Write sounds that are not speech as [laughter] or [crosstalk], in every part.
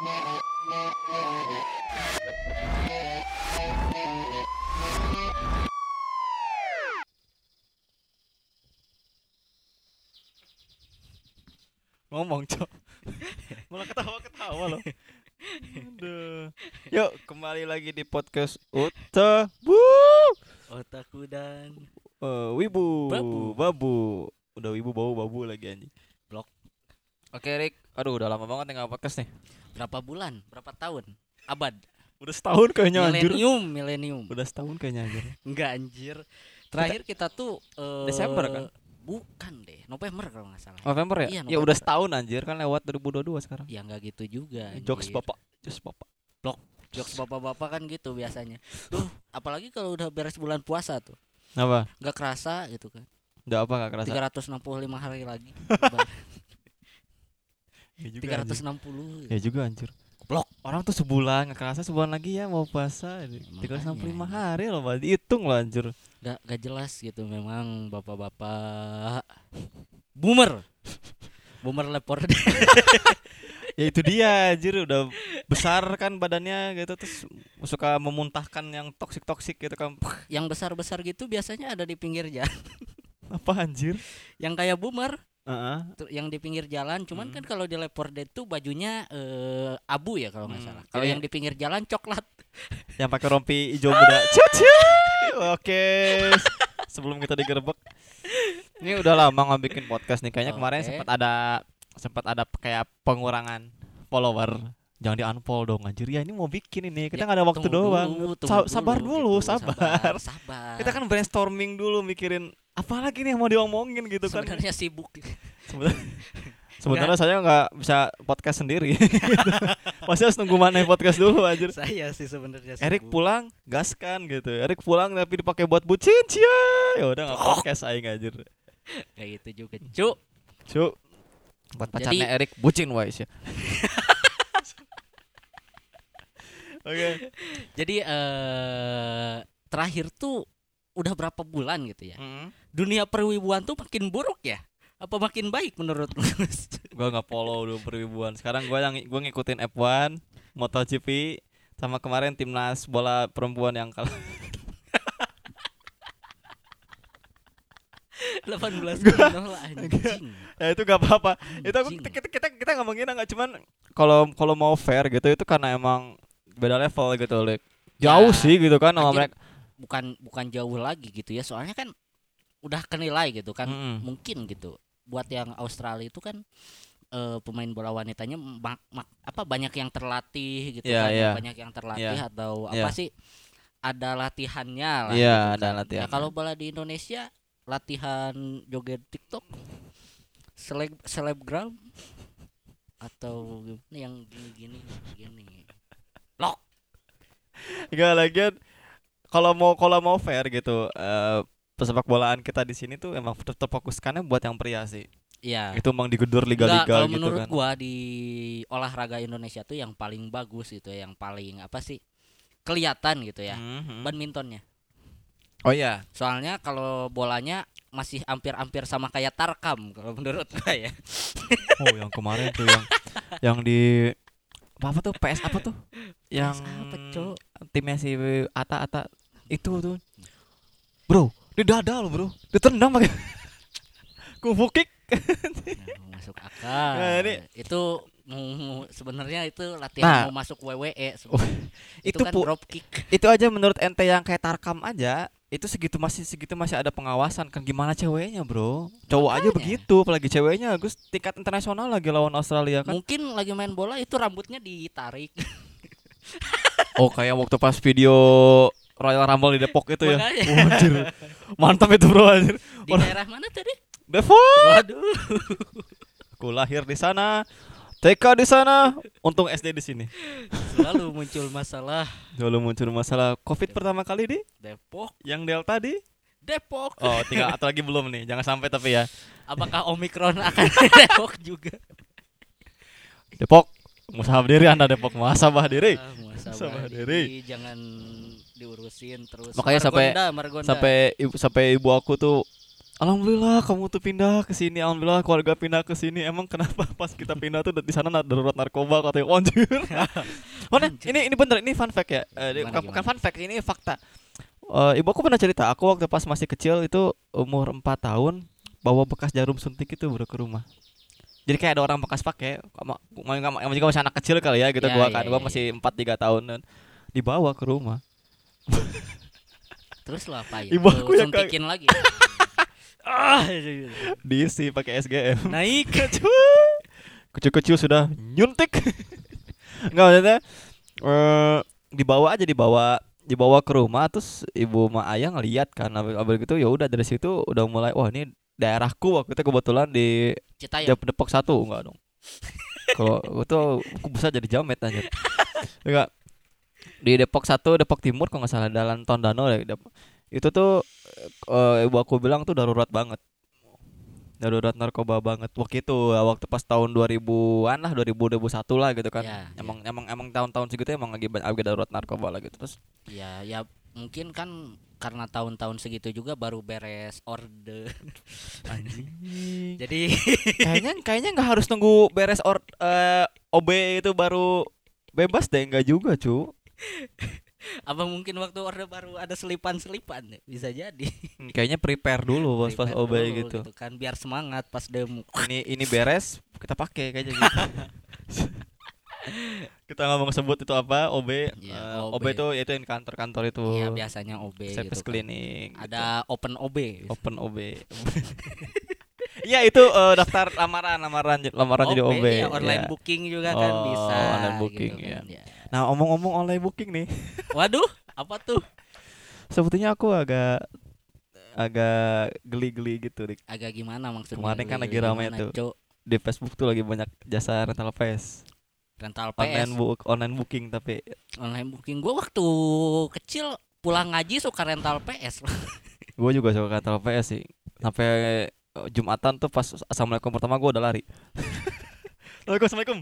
ngomong cok [laughs] malah ketawa ketawa loh Aduh. Yuk kembali lagi di podcast Uta Bu Otaku dan Eh, Wibu Babu. Babu Udah Wibu bau babu lagi anjing. Oke Rick Aduh udah lama banget nggak podcast nih berapa bulan, berapa tahun? Abad. Udah setahun kayaknya anjir Milenium, milenium. Udah setahun kayaknya anjir [laughs] Enggak anjir. Terakhir kita tuh eh, Desember kan? Bukan deh, November kalau nggak salah. November ya? Iya, Ya udah November. setahun anjir kan lewat 2022 sekarang Ya enggak gitu juga. Jokes anjir. bapak Jokes bapak Jokes bapak-bapak kan gitu biasanya. Tuh, apalagi kalau udah beres bulan puasa tuh. Apa? Nggak kerasa gitu kan. Udah apa gak kerasa? 365 hari lagi. [laughs] Ya juga, anjir. 360. Ya juga anjir Blok. Orang tuh sebulan gak kerasa sebulan lagi ya mau puasa 365 Makanya. hari loh Pak. Dihitung loh anjir Nggak nggak jelas gitu memang bapak-bapak. Boomer. Boomer lepor [laughs] ya itu dia anjir udah besar kan badannya gitu terus suka memuntahkan yang toksik toksik gitu kan yang besar-besar gitu biasanya ada di pinggir jalan. apa anjir yang kayak boomer Heeh. tuh, yang di pinggir jalan cuman Hmm. kan kalau di leopard itu bajunya eh, abu ya kalau nggak Hmm, salah. Kalau ini- yang di pinggir jalan coklat. Yang pakai rompi hijau muda. [laughs] Cuci. oke sebelum kita digerebek. Ini udah lama nggak bikin podcast nih. Kayaknya kemarin Oke. sempat ada sempat ada kayak pengurangan follower. Jangan di unfollow dong anjir. Ya ini mau bikin ini. Kita Ya, nggak ada waktu doang. dulu, Sa- sabar dulu gitu, sabar sabar. Kita kan brainstorming dulu mikirin apa lagi nih yang mau diomongin gitu kan sebenarnya sibuk [laughs] Sebenarnya sebenarnya saya nggak bisa podcast sendiri. [laughs] Masih harus nunggu mana podcast dulu anjir. saya sih sebenarnya Erik pulang gaskan gitu. Erik pulang tapi dipakai buat bucin cia. Ya udah nggak podcast aing anjir. kayak gitu juga cuk Cuk. Buat Jadi- pacarnya Erik bucin wise ya. [laughs] Oke. jadi eh terakhir tuh udah berapa bulan gitu ya. Mm. dunia perwibuan tuh makin buruk ya? Apa makin baik menurut lu [laughs] Gua nggak follow dulu perwibuan. Sekarang gua yang gua ngikutin F1, MotoGP sama kemarin timnas bola perempuan yang kalah. [laughs] 18 nol anjing. [laughs] Ya itu gak apa-apa. Itu aku kita kita kita nggak menghina nggak. Cuman kalau kalau mau fair gitu itu karena emang beda level gitu Lek. jauh Ya, sih gitu kan sama mereka bukan bukan jauh lagi gitu ya soalnya kan udah kenilai gitu kan Mm-mm. mungkin gitu buat yang Australia itu kan eh, pemain bola wanitanya mak- mak- apa banyak yang terlatih gitu Iya, kan iya. banyak yang terlatih Iya. atau Iya. apa sih ada latihannya lah Iya, gitu ada kan. latihan. Ya, kalau bola di Indonesia latihan joget TikTok seleb selebgram atau gimana yang gini-gini gini lock Enggak lagian kalau mau kalau mau fair gitu eh pesepak bolaan kita di sini tuh emang ter- terfokuskannya buat yang pria sih. Iya. itu emang digedor Enggak, liga-liga kalau gitu menurut kan. gua di olahraga Indonesia tuh yang paling bagus gitu ya, yang paling apa sih kelihatan gitu ya Mhm. badmintonnya. Oh iya. Soalnya kalau bolanya masih hampir-hampir sama kayak tarkam kalau menurut [laughs] gua ya. Oh yang kemarin tuh yang yang di apa, apa tuh PS apa tuh? Yang apa, Cok? timnya si Ata Ata itu tuh. Bro di dada loh bro ditendang pakai [laughs] kungfu kick. Nah, masuk akal. Nah, ini- itu sebenarnya itu latihan Nah. mau masuk WWE Oh, itu, itu kan drop kick. itu aja menurut ente yang kayak tarkam aja itu segitu masih segitu masih ada pengawasan. Kan gimana ceweknya bro? Cowok aja Makanya. begitu apalagi ceweknya Gus tingkat internasional lagi lawan Australia kan? Mungkin lagi main bola itu rambutnya ditarik. Oh kayak waktu pas video Royal Rumble di Depok itu ya. Anjir. Mantap itu bro anjir. Di daerah mana tadi? Depok. Waduh. Aku lahir di sana TK di sana. Untung SD di sini. Selalu muncul masalah. Dulu muncul masalah COVID pertama kali di Depok. yang Delta di Depok. Oh tinggal atau lagi belum nih. Jangan sampai tapi ya. Apakah Omikron akan di Depok juga? Depok musabah diri anda Depok. Musabah diri. Ah, muasabah Muasabah diri. jangan diurusin terus Makanya sampai- sampai ibu sampai ibu aku tuh Alhamdulillah kamu tuh pindah ke sini. Alhamdulillah keluarga pindah ke sini. Emang kenapa [laughs] pas kita pindah tuh di sana darurat narkoba katanya "Oh, anjir. [laughs] nah, ini ini bener ini fun fact ya. Eh, Gimana, bukan gimana? fun fact ini fakta. Eh, ibu aku pernah cerita, aku waktu pas masih kecil itu umur 4 tahun bawa bekas jarum suntik itu bro ke rumah. Jadi kayak ada orang bekas pakai, sama juga masih anak kecil kali ya gitu Ya, gua ya, kan, ya, gua ya. masih 4 3 tahun dan dibawa ke rumah. Terus lo apa ya? Ibu aku yang suntikin lagi. [laughs] ah, Diisi pakai SGM. naik. [laughs] kecil-kecil sudah nyuntik [laughs] nggak maksudnya eh dibawa aja dibawa dibawa ke rumah terus ibu ma ayah ngeliat kan abis, gitu ya udah dari situ udah mulai wah ini daerahku waktu itu kebetulan di Citayam. Dep- Depok satu enggak dong kalau itu aku bisa jadi jamet anjir enggak di Depok satu Depok Timur kalau nggak salah Jalan Tondano Dep- itu tuh eh, ibu aku bilang tuh darurat banget. Darurat narkoba banget. Waktu itu ya, waktu pas tahun 2000-an lah 2000 2001 lah gitu kan. Ya, ya. emang emang emang tahun-tahun segitu emang lagi banyak lagi darurat narkoba lah gitu. Terus Ya, ya mungkin kan karena tahun-tahun segitu juga baru beres order. anjing. [laughs] Jadi kayaknya kayaknya nggak harus nunggu beres or eh, OB itu baru bebas deh nggak juga cu [laughs] apa mungkin waktu order baru ada selipan-selipan ya? Bisa jadi. kayaknya prepare dulu bos pas Prepare OB dulu gitu kan biar semangat pas demo. ini ini beres kita pakai kayaknya gitu [laughs] kita ngomong sebut itu apa OB Ya, eh, OB. OB itu itu yang kantor-kantor itu Iya, biasanya OB gitu. service kan. cleaning gitu. Ada open OB. open OB Iya itu eh, daftar lamaran lamaran lamaran jadi OB ya, online ya. booking juga kan Oh, bisa. online booking, gitu kan, ya. Nah omong-omong online booking nih [laughs] Waduh, apa tuh? sebetulnya aku agak agak geli-geli gitu Dik. Agak gimana maksudnya? Kemarin kan lagi rame tuh. Cok? di Facebook tuh lagi banyak jasa rental PS Rental online PS, book online booking tapi online booking. Gua waktu kecil pulang ngaji suka rental PS. [laughs] gue juga suka rental PS sih sampai eh, Jumatan tuh pas assalamualaikum pertama gue udah lari [laughs] Assalamualaikum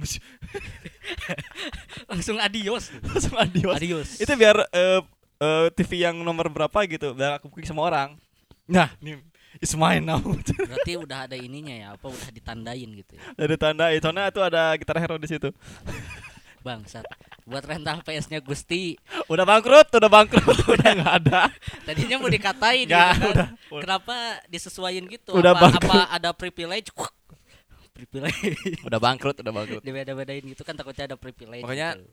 Langsung adios. [laughs] langsung adios Adios. itu biar eh, eh, TV yang nomor berapa gitu biar aku booking sama orang nah ini is mine now [laughs] Berarti udah ada ininya ya, apa udah ditandain gitu ya. ada tanda soalnya tuh ada gitar hero di situ [laughs] Bangsat. Buat rental PS-nya Gusti. udah bangkrut udah bangkrut udah nggak ada Tadinya mau dikatain nggak gitu kan. udah udah. Kenapa disesuaiin gitu? Udah apa, bangkrut. apa ada privilege? Privilege. Udah bangkrut udah bangkrut. Dibeda-bedain gitu kan takutnya ada privilege Makanya- gitu.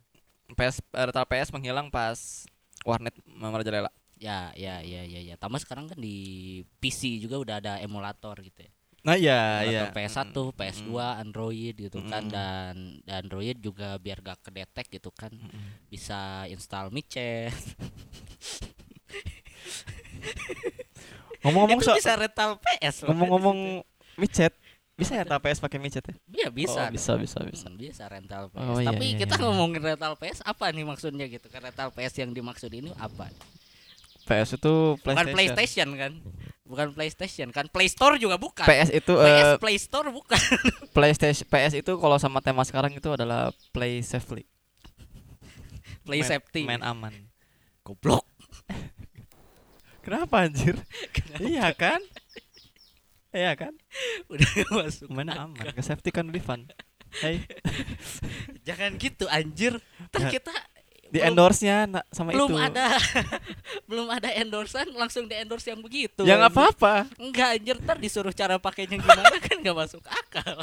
PS rental PS menghilang pas warnet Merajalela ya ya ya ya ya. Tambah sekarang kan di PC juga udah ada emulator gitu ya. Nah iya emulator PS1 Mm, PS2 mm, Android gitu kan. Mm. dan dan Android juga biar gak kedetek gitu kan. Mm, bisa install micet ngomong-ngomong so bisa rental PS ngomong-ngomong micet bisa ya rental PS pakai micet ya Iya bisa Oh, bisa bisa bisa Hmm, bisa rental PS. Oh, iya, Tapi iya, kita iya. ngomongin rental PS apa nih maksudnya gitu? Kan rental PS yang dimaksud ini apa? PS itu Bukan PlayStation PlayStation kan? Bukan PlayStation kan? Play Store juga bukan. PS itu PS eh, Play Store bukan. [laughs] PlayStation PS itu kalau sama tema sekarang itu adalah play safely Play Main- Safety. main aman Goblok. [laughs] kenapa anjir [laughs] iya kan iya kan [laughs] Udah masuk. main akal. aman ke safety kan lebih fun Hey, [laughs] Jangan gitu anjir. Ntar kita di belum- endorse nya sama belum itu ada [laughs] belum ada endorsean langsung di endorse yang begitu. ya nggak anjir. apa-apa Enggak anjir ntar disuruh cara pakainya gimana kan nggak masuk akal.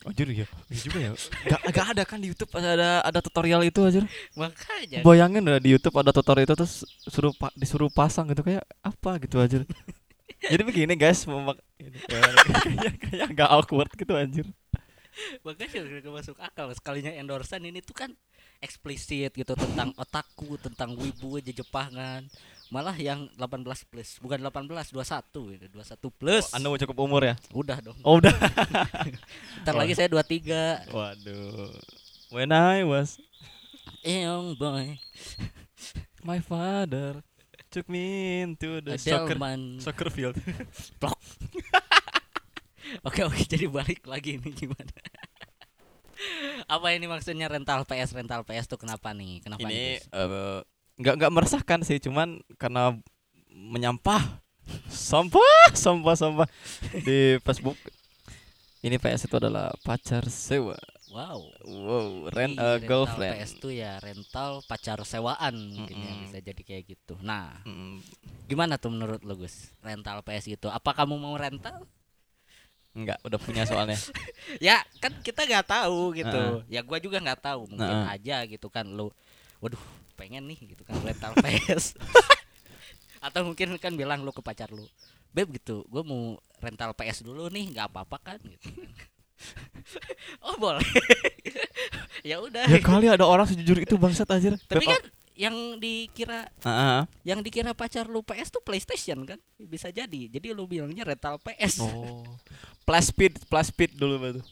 Anjir ya, iya juga ya. Gak, gak ada kan di YouTube ada ada tutorial itu aja. Makanya Bayangin udah di YouTube ada tutorial itu terus suruh pa- disuruh pasang gitu kayak apa gitu aja. Jadi begini guys, memak kayak kayak agak awkward gitu anjir. makanya udah gak masuk akal sekalinya endorsean ini tuh kan eksplisit gitu tentang otaku tentang wibu aja Jepangan malah yang 18 plus bukan 18 21 gitu 21 plus Anda mau cukup umur ya? udah dong Oh udah. [laughs] ntar lagi saya 23 Waduh. When I was young boy my father took me into the soccer soccer field. [laughs] oke oke jadi balik lagi nih gimana? Apa ini maksudnya rental PS rental PS tuh kenapa nih? Kenapa ini eh, nggak nggak meresahkan sih, cuman karena menyampah sampah sampah sampah di Facebook. Ini PS itu adalah pacar sewa Wow. wow rent a rental girlfriend PS tuh ya rental pacar sewaan mungkin ya Mm-mm. bisa jadi kayak gitu. Nah, Mm, gimana tuh menurut lo Gus? Rental PS itu apa kamu mau rental? enggak udah punya soalnya [laughs] ya kan kita nggak tahu gitu. Heeh. Ya gua juga nggak tahu mungkin Heeh. aja gitu kan lo. Waduh, pengen nih gitu kan rental [laughs] PS. Atau mungkin kan bilang lu ke pacar lu, "Beb gitu, gua mau rental PS dulu nih, nggak apa-apa kan?" gitu. [laughs] [laughs] oh, boleh. [laughs] ya udah. ya kali ada orang sejujur itu bangsat anjir Tapi kan yang dikira ah. yang dikira pacar lu PS tuh PlayStation kan bisa jadi jadi lu bilangnya rental PS oh plus speed plus speed dulu batu [laughs]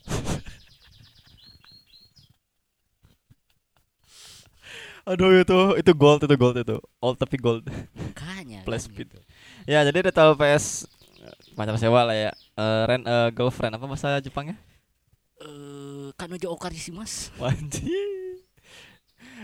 Aduh itu itu gold itu gold itu old tapi gold makanya Plus kan speed. gitu. Ya jadi rental PS eh, pacar sewa lah ya. Eh, rent a girlfriend apa bahasa Jepangnya? Eh kanojo okarishimasu Wajib.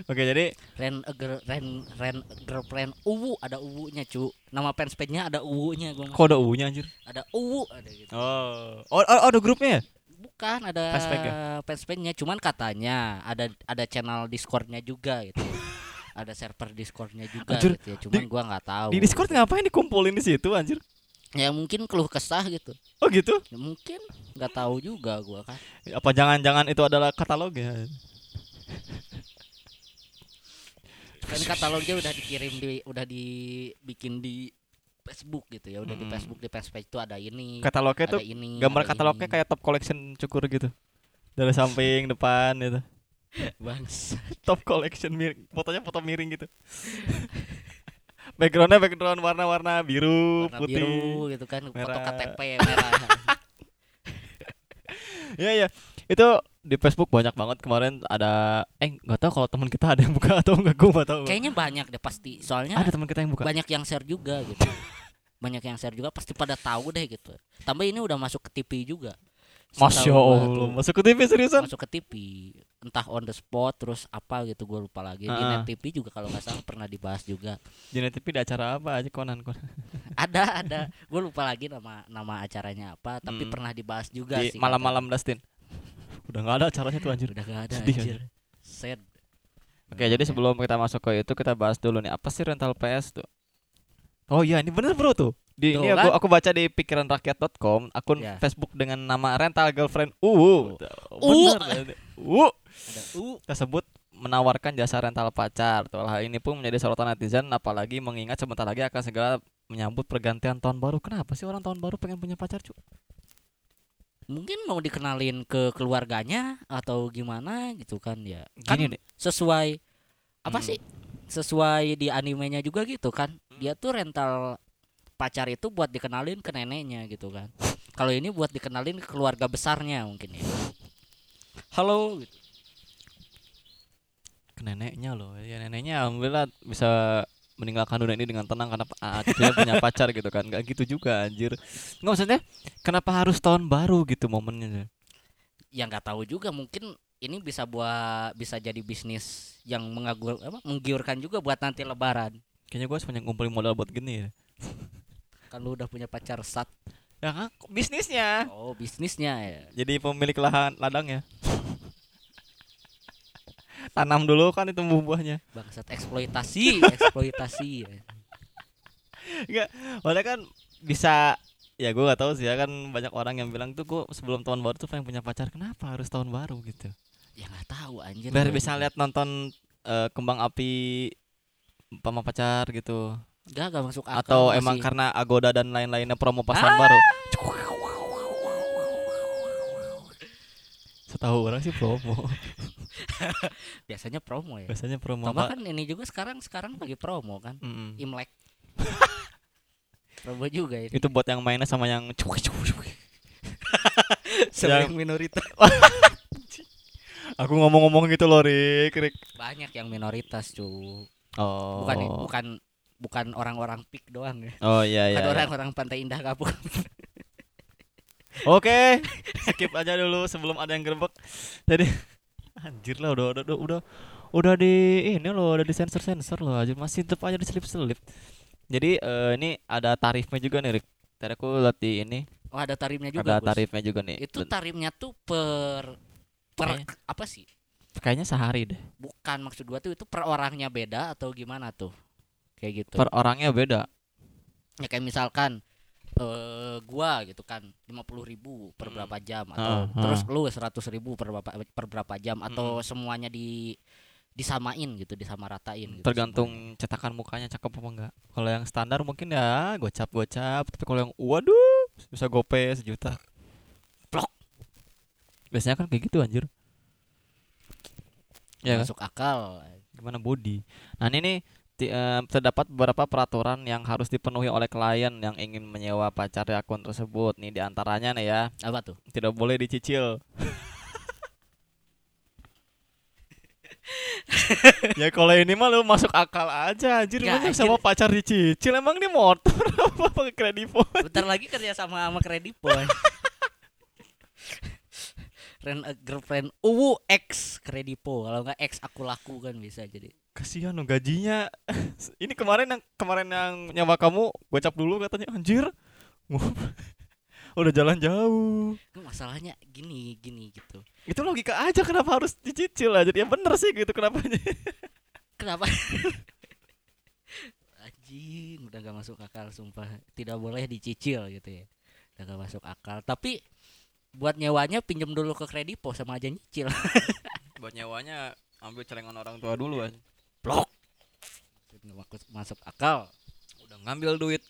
Oke jadi ren a girl ren ren girlfriend uwu ada uwunya cu nama fanspage-nya ada uwunya gua kok ada U-nya anjir? ada uwu ada gitu Oh. Oh, oh, ada grupnya ya? bukan ada Fanspage fanspage-nya cuman katanya ada ada channel discordnya juga gitu ada server discordnya juga Anjir, gitu ya cuman di- gua nggak tahu Di Discord ngapain dikumpulin di situ anjir? Ya mungkin keluh kesah gitu Oh gitu? ya, mungkin nggak tahu juga gua kan Apa jangan-jangan itu adalah katalognya? kan katalognya udah dikirim di udah dibikin di Facebook gitu ya udah di Mm. Facebook di fanspage itu ada ini Katalognya ada tuh ini gambar katalognya ini. kayak top collection cukur gitu. Dari samping, depan gitu. [laughs] bangsa Top collection miring, fotonya foto miring gitu. [laughs] Backgroundnya background warna-warna biru, warna putih. biru gitu kan foto merah. KTP [laughs] merah Iya iya. Itu di Facebook banyak banget kemarin ada eh nggak tahu kalau teman kita ada yang buka atau enggak gue nggak tahu. kayaknya banyak deh pasti soalnya ada teman kita yang buka. banyak yang share juga gitu [laughs] banyak yang share juga pasti pada tahu deh gitu tambah ini udah masuk ke TV juga Masya Allah, masuk ke TV seriusan? masuk ke TV entah on the spot terus apa gitu gue lupa lagi di net TV juga kalau nggak salah pernah dibahas juga Di Net TV ada acara apa aja konan konan. [laughs] ada ada gue lupa lagi nama nama acaranya apa tapi Hmm. pernah dibahas juga Di sih malam-malam Dustin. [laughs] Udah nggak ada acaranya tuh anjir. udah gak ada Sedih, anjir sad Oke, jadi sebelum kita masuk ke itu kita bahas dulu nih apa sih rental PS tuh? Oh iya, ini bener bro tuh. Di Tuh ini kan? aku aku baca di pikiranrakyat.com akun Ya. Facebook dengan nama rental girlfriend UU. UU. Bener. UU ada u tersebut menawarkan jasa rental pacar. Tuh, hal ini pun menjadi sorotan netizen apalagi mengingat sebentar lagi akan segera menyambut pergantian tahun baru. Kenapa sih orang tahun baru pengen punya pacar, cu? mungkin mau dikenalin ke keluarganya atau gimana gitu kan ya kan Gini sesuai apa Hmm. sih sesuai di animenya juga gitu kan dia tuh rental pacar itu buat dikenalin ke neneknya gitu kan. Kalau ini buat dikenalin ke keluarga besarnya mungkin ya. Halo gitu. ke neneknya loh. Ya neneknya alhamdulillah bisa meninggalkan dunia ini dengan tenang karena cucunya [laughs] punya pacar gitu kan. Nggak gitu juga anjir. Nggak maksudnya kenapa harus tahun baru gitu momennya? Ya nggak tahu juga. Mungkin ini bisa buat bisa jadi bisnis yang mengagur apa menggiurkan juga buat nanti lebaran. Kayaknya gue sepanjang ngumpulin modal buat gini ya [laughs] kan lu udah punya pacar sat ya kan bisnisnya? Oh bisnisnya ya. Jadi pemilik lahan ladang ya? Tanam dulu kan itu buah-buahnya. Bangsat eksploitasi [laughs] eksploitasi ya. Padahal kan bisa ya gue gak tahu sih ya kan banyak orang yang bilang tuh gue sebelum tahun baru tuh pengen punya pacar kenapa harus tahun baru? gitu. Ya nggak tahu anjir. Biar bisa lihat nonton eh, kembang api sama pacar gitu Gak, gak masuk akal atau masih- emang karena agoda dan lain-lainnya promo pas Ah! baru? Setahu orang sih promo. [laughs] Biasanya promo ya. Biasanya promo. Apa kan ini juga sekarang sekarang lagi promo kan. Mm-mm. Imlek. [laughs] Promo juga ini. Itu buat yang mainnya sama yang cuy cuy cuy. Sama yang- yang minoritas [laughs] aku ngomong-ngomong gitu loh Rik Rik. Banyak yang minoritas cu. Oh. bukan bukan bukan orang-orang pik doang ya oh iya iya, ada iya. orang-orang pantai indah kapuk Oke, [laughs] skip aja dulu sebelum ada yang gerbek. Jadi anjir lah udah udah udah udah, udah di ini loh, udah di sensor sensor loh, aja masih tetap aja diselip selip. Jadi eh, ini ada tarifnya juga nih, Rik. Tadi aku lihat di ini Oh ada tarifnya juga. ada Bos. tarifnya juga nih. Itu tarifnya tuh per per Kayaknya- apa sih? kayaknya sehari deh. Bukan maksud gua tuh itu per orangnya beda atau gimana tuh? Kayak gitu. Per orangnya beda. ya kayak misalkan eh gua gitu kan 50.000 ribu per Hmm. berapa jam atau Ah, terus ah. lu 100.000 ribu per berapa per berapa jam atau semuanya di disamain gitu disamaratain gitu Tergantung cetakan mukanya cakep apa enggak. Kalau yang standar mungkin ya gocap-gocap, tapi kalau yang waduh bisa gope sejuta. Plok. Biasanya kan kayak gitu anjir. semuanya. Ya kan? masuk akal gimana body. Nah ini nih eh, terdapat beberapa peraturan yang harus dipenuhi oleh klien yang ingin menyewa pacar di akun tersebut. Nih di antaranya nih ya, apa tuh? Tidak boleh dicicil. [laughs] ya kalau ini mah lu masuk akal aja anjir. Nggak, anjir. sama pacar dicicil? Emang ini motor [laughs] apa pakai kredit bentar lagi kerja sama sama Kredipoy Rent a girlfriend uwu X Kredipo kalau nggak X aku laku kan bisa jadi kasihan dong gajinya [laughs] ini kemarin yang kemarin yang nyawa kamu gocap dulu katanya anjir [laughs] udah jalan jauh masalahnya gini gini gitu itu logika aja kenapa harus dicicil aja ya bener sih gitu kenapa [laughs] Kenapa? Anjing, udah gak masuk akal sumpah. Tidak boleh dicicil gitu ya. Udah gak masuk akal. Tapi buat nyewanya pinjam dulu ke kredipo sama aja nyicil. buat nyawanya ambil celengan orang tua dulu aja Blok. Masuk, masuk akal. udah ngambil duit.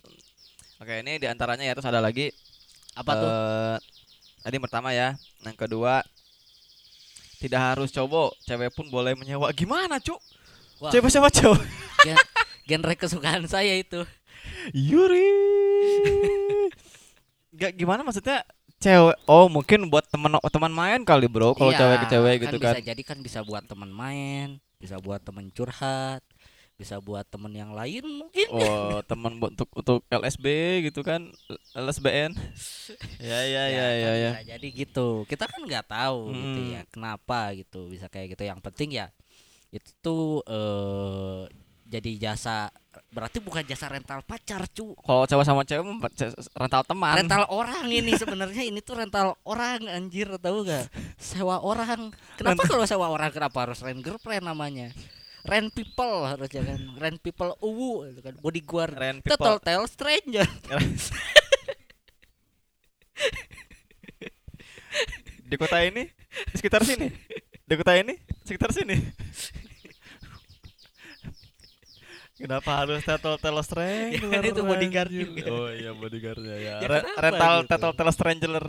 Oke ini di antaranya ya terus ada lagi. Apa tuh? eh, tadi pertama ya. Yang kedua tidak harus cowok cewek pun boleh menyewa. Gimana cuk? Cewek siapa cowok. Gen- genre kesukaan saya itu. Yuri. Gak gimana maksudnya? Cewek oh mungkin buat teman teman main kali bro. Kalau Iya, cewek ke cewek gitu kan. Bisa jadi kan bisa buat teman main, bisa buat teman curhat, bisa buat teman yang lain mungkin. oh [laughs] teman buat untuk untuk LSB gitu kan LSBN [laughs] ya ya ya ya kan ya jadi gitu kita kan nggak tahu gitu Mm. ya kenapa gitu bisa kayak gitu yang penting ya itu tuh eh jadi jasa berarti bukan jasa rental pacar cu. Kalau cewek sama cewek rental teman. Rental orang ini sebenarnya ini tuh rental orang anjir tahu gak sewa orang. Kenapa kalau sewa orang kenapa harus rent girlfriend namanya? Rent people harusnya kan rent people uwu gitu kan bodyguard. Rent total people. tell stranger. [laughs] Di kota ini di sekitar sini. Di kota ini sekitar sini Kenapa harus Tetel Tel Stranger? Ya [laughs] kan itu bodyguard anjir? juga. Oh iya bodyguardnya ya. Ya Re- rental gitu? Tetel Tel Stranger.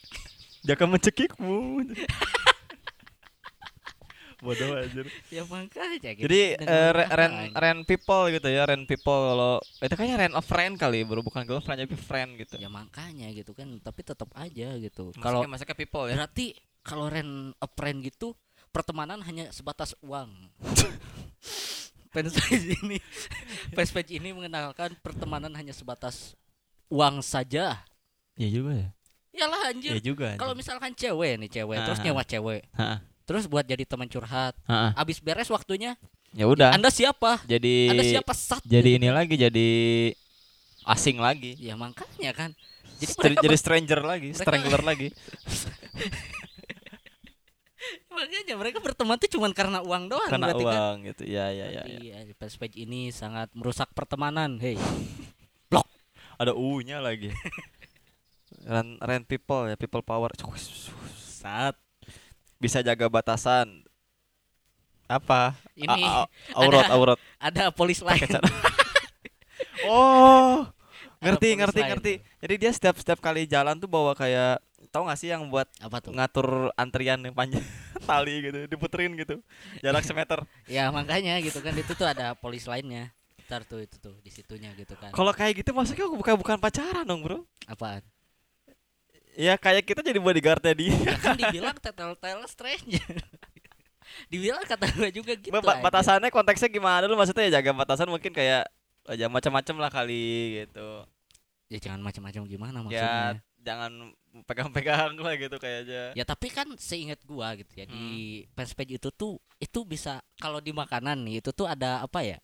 [laughs] Jangan mencekikmu. [laughs] Bodoh anjir. ya makanya gitu. Jadi Dengan re- apa, rent anjing? rent people gitu ya, rent people kalau itu kayaknya rent a friend kali, bro, bukan girlfriend tapi friend gitu. ya makanya gitu kan tapi tetap aja gitu Kalau masuknya people ya. berarti kalau rent a friend gitu pertemanan hanya sebatas uang fanpage [laughs] ini fanpage ini mengenalkan pertemanan hanya sebatas uang saja Iya juga ya. Iyalah anjir Iya juga. kalau misalkan cewek nih cewek terus Ah. nyewa cewek Heeh. terus buat jadi teman curhat Heeh. abis beres waktunya Ya udah. anda siapa Jadi anda siapa sat jadi ini lagi jadi asing lagi. ya makanya kan jadi Jadi, mereka jadi stranger lagi, strangler lagi. [laughs] makanya mereka berteman tuh cuman karena uang doang Karena berarti kan uang gitu. Ya ya ya. ya. Iya, fanpage ini sangat merusak pertemanan. Hei, [laughs] Ada U-nya lagi. [laughs] rent, rent people ya, people power. Saat bisa jaga batasan. Apa? ini A- a- [laughs] aurat, ada- aurat. ada polis lain. Oh, ngerti ngerti lain ngerti. Jadi dia setiap setiap kali jalan tuh bawa kayak tahu gak sih yang buat Apa tuh? ngatur antrian yang panjang [laughs] tali gitu, diputerin gitu. Jarak [laughs] semeter. Ya makanya gitu kan itu tuh ada polis lainnya. Ntar tuh itu tuh di situnya gitu kan. Kalau kayak gitu maksudnya bukan bukan pacaran dong, Bro. Apaan? Ya kayak kita jadi bodyguardnya dia. Ya kan [laughs] dibilang tetel-tel stranger. dibilang kata gue juga gitu. Ba- aja. batasannya konteksnya gimana dulu maksudnya ya jaga batasan mungkin kayak aja macam-macam lah kali gitu. Ya jangan macam-macam gimana Ya maksudnya. jangan pegang-pegang lah gitu kayaknya. Ya tapi kan seingat gua gitu ya di fanpage itu tuh itu bisa kalau di makanan nih itu tuh ada apa ya?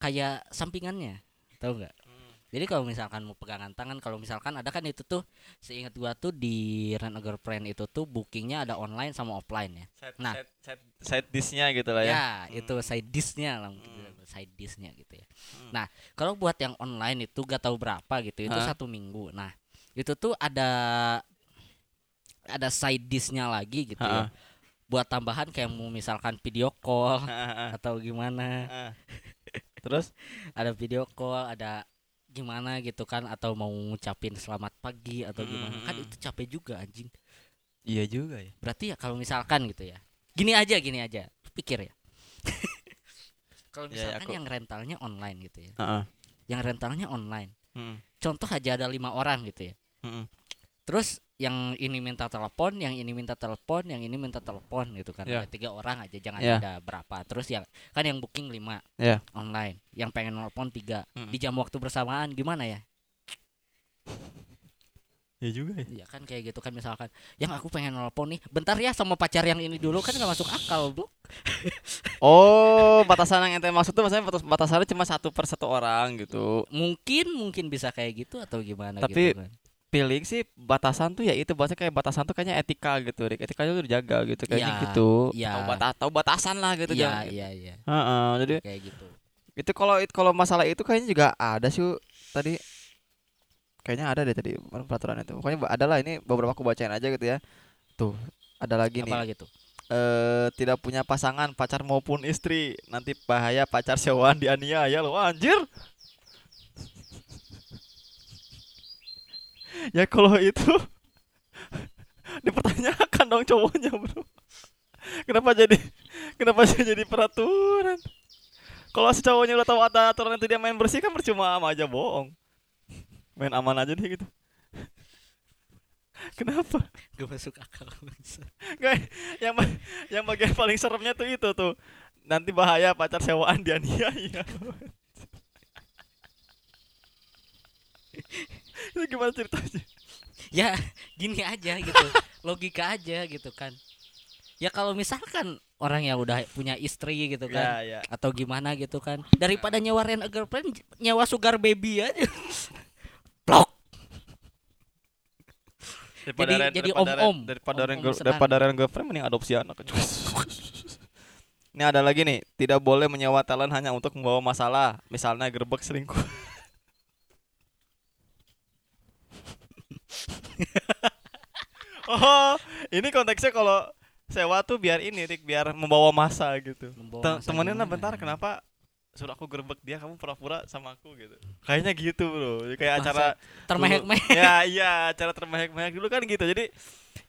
Kayak sampingannya. tahu nggak jadi kalau misalkan mau pegangan tangan kalau misalkan ada kan itu tuh seingat gua tuh di Rent a Girlfriend itu tuh bookingnya ada online sama offline ya Side, Nah. side, side, side dish-nya gitu lah ya. ya itu side dishnya lah Hmm. side dishnya gitu ya Hmm. nah kalau buat yang online itu gak tahu berapa gitu itu Hah? satu minggu nah itu tuh ada ada side dishnya lagi gitu ya. Buat tambahan kayak mau misalkan video call atau gimana. Terus? [laughs] Ada video call ada gimana gitu kan atau mau ngucapin selamat pagi atau gimana. Kan Mm. itu capek juga anjing. Iya juga ya. berarti ya kalau misalkan gitu ya. Gini aja gini aja. Pikir ya. [laughs] Kalau Ya, ya, misalkan aku- yang rentalnya online gitu ya. Heeh. yang rentalnya online. Heeh. Contoh aja ada lima orang gitu ya Heeh. terus yang ini minta telepon yang ini minta telepon yang ini minta telepon gitu kan ada tiga orang aja jangan Ya. ada berapa terus yang kan yang booking lima Ya. online yang pengen telepon tiga Mm. di jam waktu bersamaan gimana ya Ya juga ya. Iya kan kayak gitu kan misalkan yang aku pengen nelpon nih bentar ya sama pacar yang ini dulu kan nggak masuk akal bro [laughs] Oh, batasan yang ente maksud tuh maksudnya batas batasannya cuma satu per satu orang gitu. mungkin mungkin bisa kayak gitu atau gimana Tapi- gitu kan Feeling sih batasan tuh ya itu bahasa kayak batasan tuh kayaknya etika gitu, Rik. Etikanya tuh dijaga gitu kayaknya Iya, gitu. iya. Tahu bata tahu batasan lah gitu iya jangan- iya iya Heeh, jadi kayak gitu itu kalau it- kalau masalah itu kayaknya juga ada sih tadi kayaknya ada deh tadi peraturan itu. Pokoknya ada lah ini beberapa aku bacain aja gitu ya. Tuh ada lagi nih. tuh? Eh tidak punya pasangan pacar maupun istri. Nanti bahaya pacar sewaan dianiaya loh anjir. [laughs] Ya kalau itu [laughs] dipertanyakan dong cowoknya bro. Kenapa jadi kenapa sih [laughs] jadi peraturan? Kalau si cowoknya udah tahu ada aturan itu dia main bersih kan percuma aja bohong main aman aja deh gitu. Kenapa? Gak masuk akal. Nggak, yang yang bagian paling seremnya tuh itu tuh. Nanti bahaya pacar sewaan dia iya itu gimana ceritanya? Ya gini aja gitu. Logika aja gitu kan. Ya kalau misalkan orang yang udah punya istri gitu kan ya ya. atau gimana gitu kan. Daripada nyewa rent a girlfriend nyewa sugar baby aja blok daripada Jadi- ren- jadi daripada ren- om-om. daripada senang. daripada ren girlfriend mending adopsi anak [laughs] ini ada lagi nih tidak boleh menyewa talent hanya untuk membawa masalah misalnya gerbek selingkuh [laughs] oh ini konteksnya kalau sewa tuh biar ini Rik biar membawa masa gitu Membawa Tem- masa temenin lah gimana? bentar kenapa suruh aku gerbek dia kamu pura-pura sama aku gitu. Kayaknya gitu bro. Kayak Masa acara termehek-mehek. Ya iya acara termehek-mehek dulu kan gitu. Jadi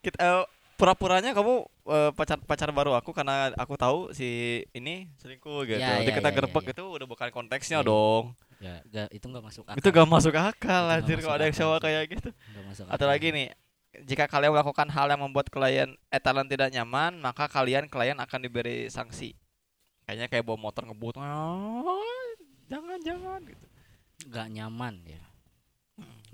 kita eh, pura-puranya kamu eh, pacar pacar baru aku karena aku tahu si ini selingkuh gitu. Ya, jadi ya, kita ya, ya, gerbek ya. itu udah bukan konteksnya Ya. dong. Ya gak, itu nggak masuk akal. Itu gak masuk akal Itu anjir kalau ada yang sewa kayak gitu. Masuk atau akal. lagi nih jika kalian melakukan hal yang membuat klien eh talent tidak nyaman maka kalian klien akan diberi sanksi kayaknya kayak bawa motor ngebut "Ah, jangan jangan gitu. Nggak nyaman ya.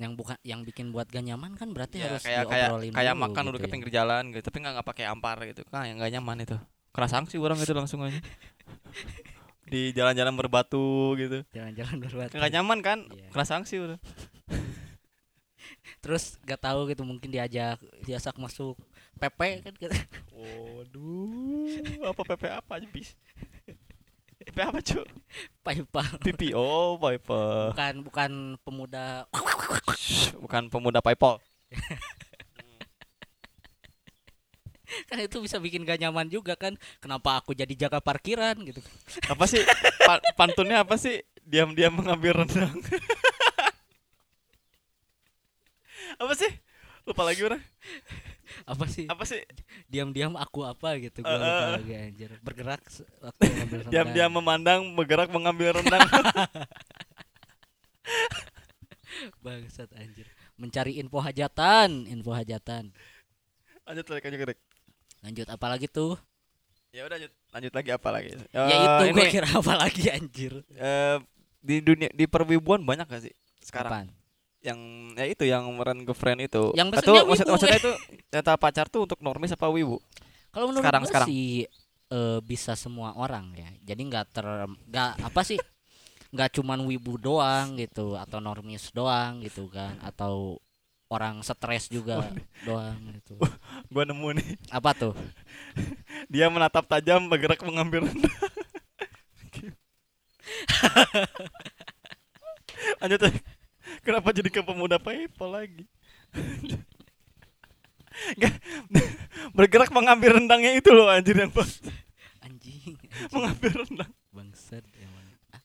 Yang bukan yang bikin buat gak nyaman kan berarti ya, harus kayak kayak kayak makan gitu duduk ke ya. pinggir jalan gitu tapi nggak nggak pakai ampar gitu. Kan yang nggak nyaman itu. Kena sanksi orang itu langsung aja. [laughs] Di jalan-jalan berbatu gitu. Jalan-jalan berbatu. Nggak nyaman kan? Iya. kena sanksi udah. [laughs] Terus gak tahu gitu mungkin diajak diajak masuk PP kan gitu. waduh apa PP apa aja bis apa cu pipi oh pipa bukan bukan pemuda. Bukan pemuda paypal [laughs] kan itu bisa bikin gak nyaman juga kan. Kenapa aku jadi jaga parkiran gitu. Apa sih? Pa- pantunnya apa sih? Diam-diam mengambil rendang. [laughs] Apa sih? Lupa lagi orang apa sih? Apa sih? Diam-diam aku apa gitu gua Eh, lupa eh. lagi anjir. Bergerak waktu ngambil [laughs] rendang. diam-diam memandang bergerak mengambil rendang. [laughs] Bangsat anjir. Mencari info hajatan info hajatan. Lanjut lagi lanjut apa lagi tuh? Ya udah lanjut lanjut lagi apa lagi? Ya Eh, itu ini, gua kira apa lagi anjir. Eh, di dunia di perwibuan banyak gak sih sekarang? Apaan? Yang ya itu yang meren girlfriend itu Yang itu pesennya maksud, maksudnya itu data pacar tuh untuk normis apa wibu Kalau menurut Sekarang- sekarang. sih eh, bisa semua orang ya. Jadi nggak ter nggak apa sih? nggak cuman wibu doang gitu atau normis doang gitu kan atau orang stres juga doang gitu Gua nemu nih. apa tuh [laughs] Dia menatap tajam bergerak mengambil rendah. [laughs] Lanjut. Kenapa jadi ke pemuda PayPal lagi? [laughs] Nggak, bergerak mengambil rendangnya itu loh anjir yang bang anjing mengambil rendang. bangsat emang Ah,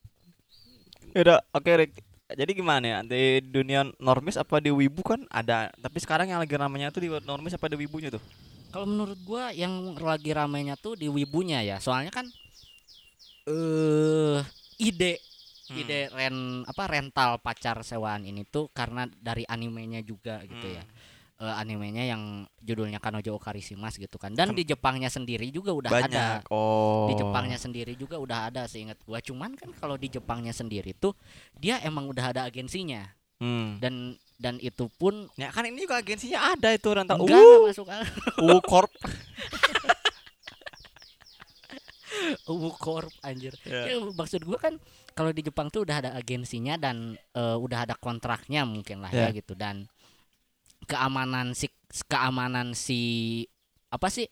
Yaudah, oke Rick. Jadi gimana ya di dunia normis apa di wibu kan ada, tapi sekarang yang lagi namanya tuh di normis apa di wibunya tuh? kalau menurut gua yang lagi ramainya tuh di wibunya ya soalnya kan eh ide Hmm. ide ren apa rental pacar sewaan ini tuh karena dari animenya juga gitu ya. Eh, animenya yang judulnya Kanojo Okarishimas gitu kan dan Ken- di Jepangnya sendiri juga udah Banyak. ada Oh. di Jepangnya sendiri juga udah ada seingat gua cuman kan kalau di Jepangnya sendiri tuh dia emang udah ada agensinya Hmm. dan dan itu pun Ya kan ini juga agensinya ada itu rental. enggak Uh, masuk uh Corp. [laughs] UU Corp anjir. Ya. Ya, maksud gua kan kalau di Jepang tuh udah ada agensinya dan eh, udah ada kontraknya mungkin lah ya Ya. gitu dan keamanan si keamanan si apa sih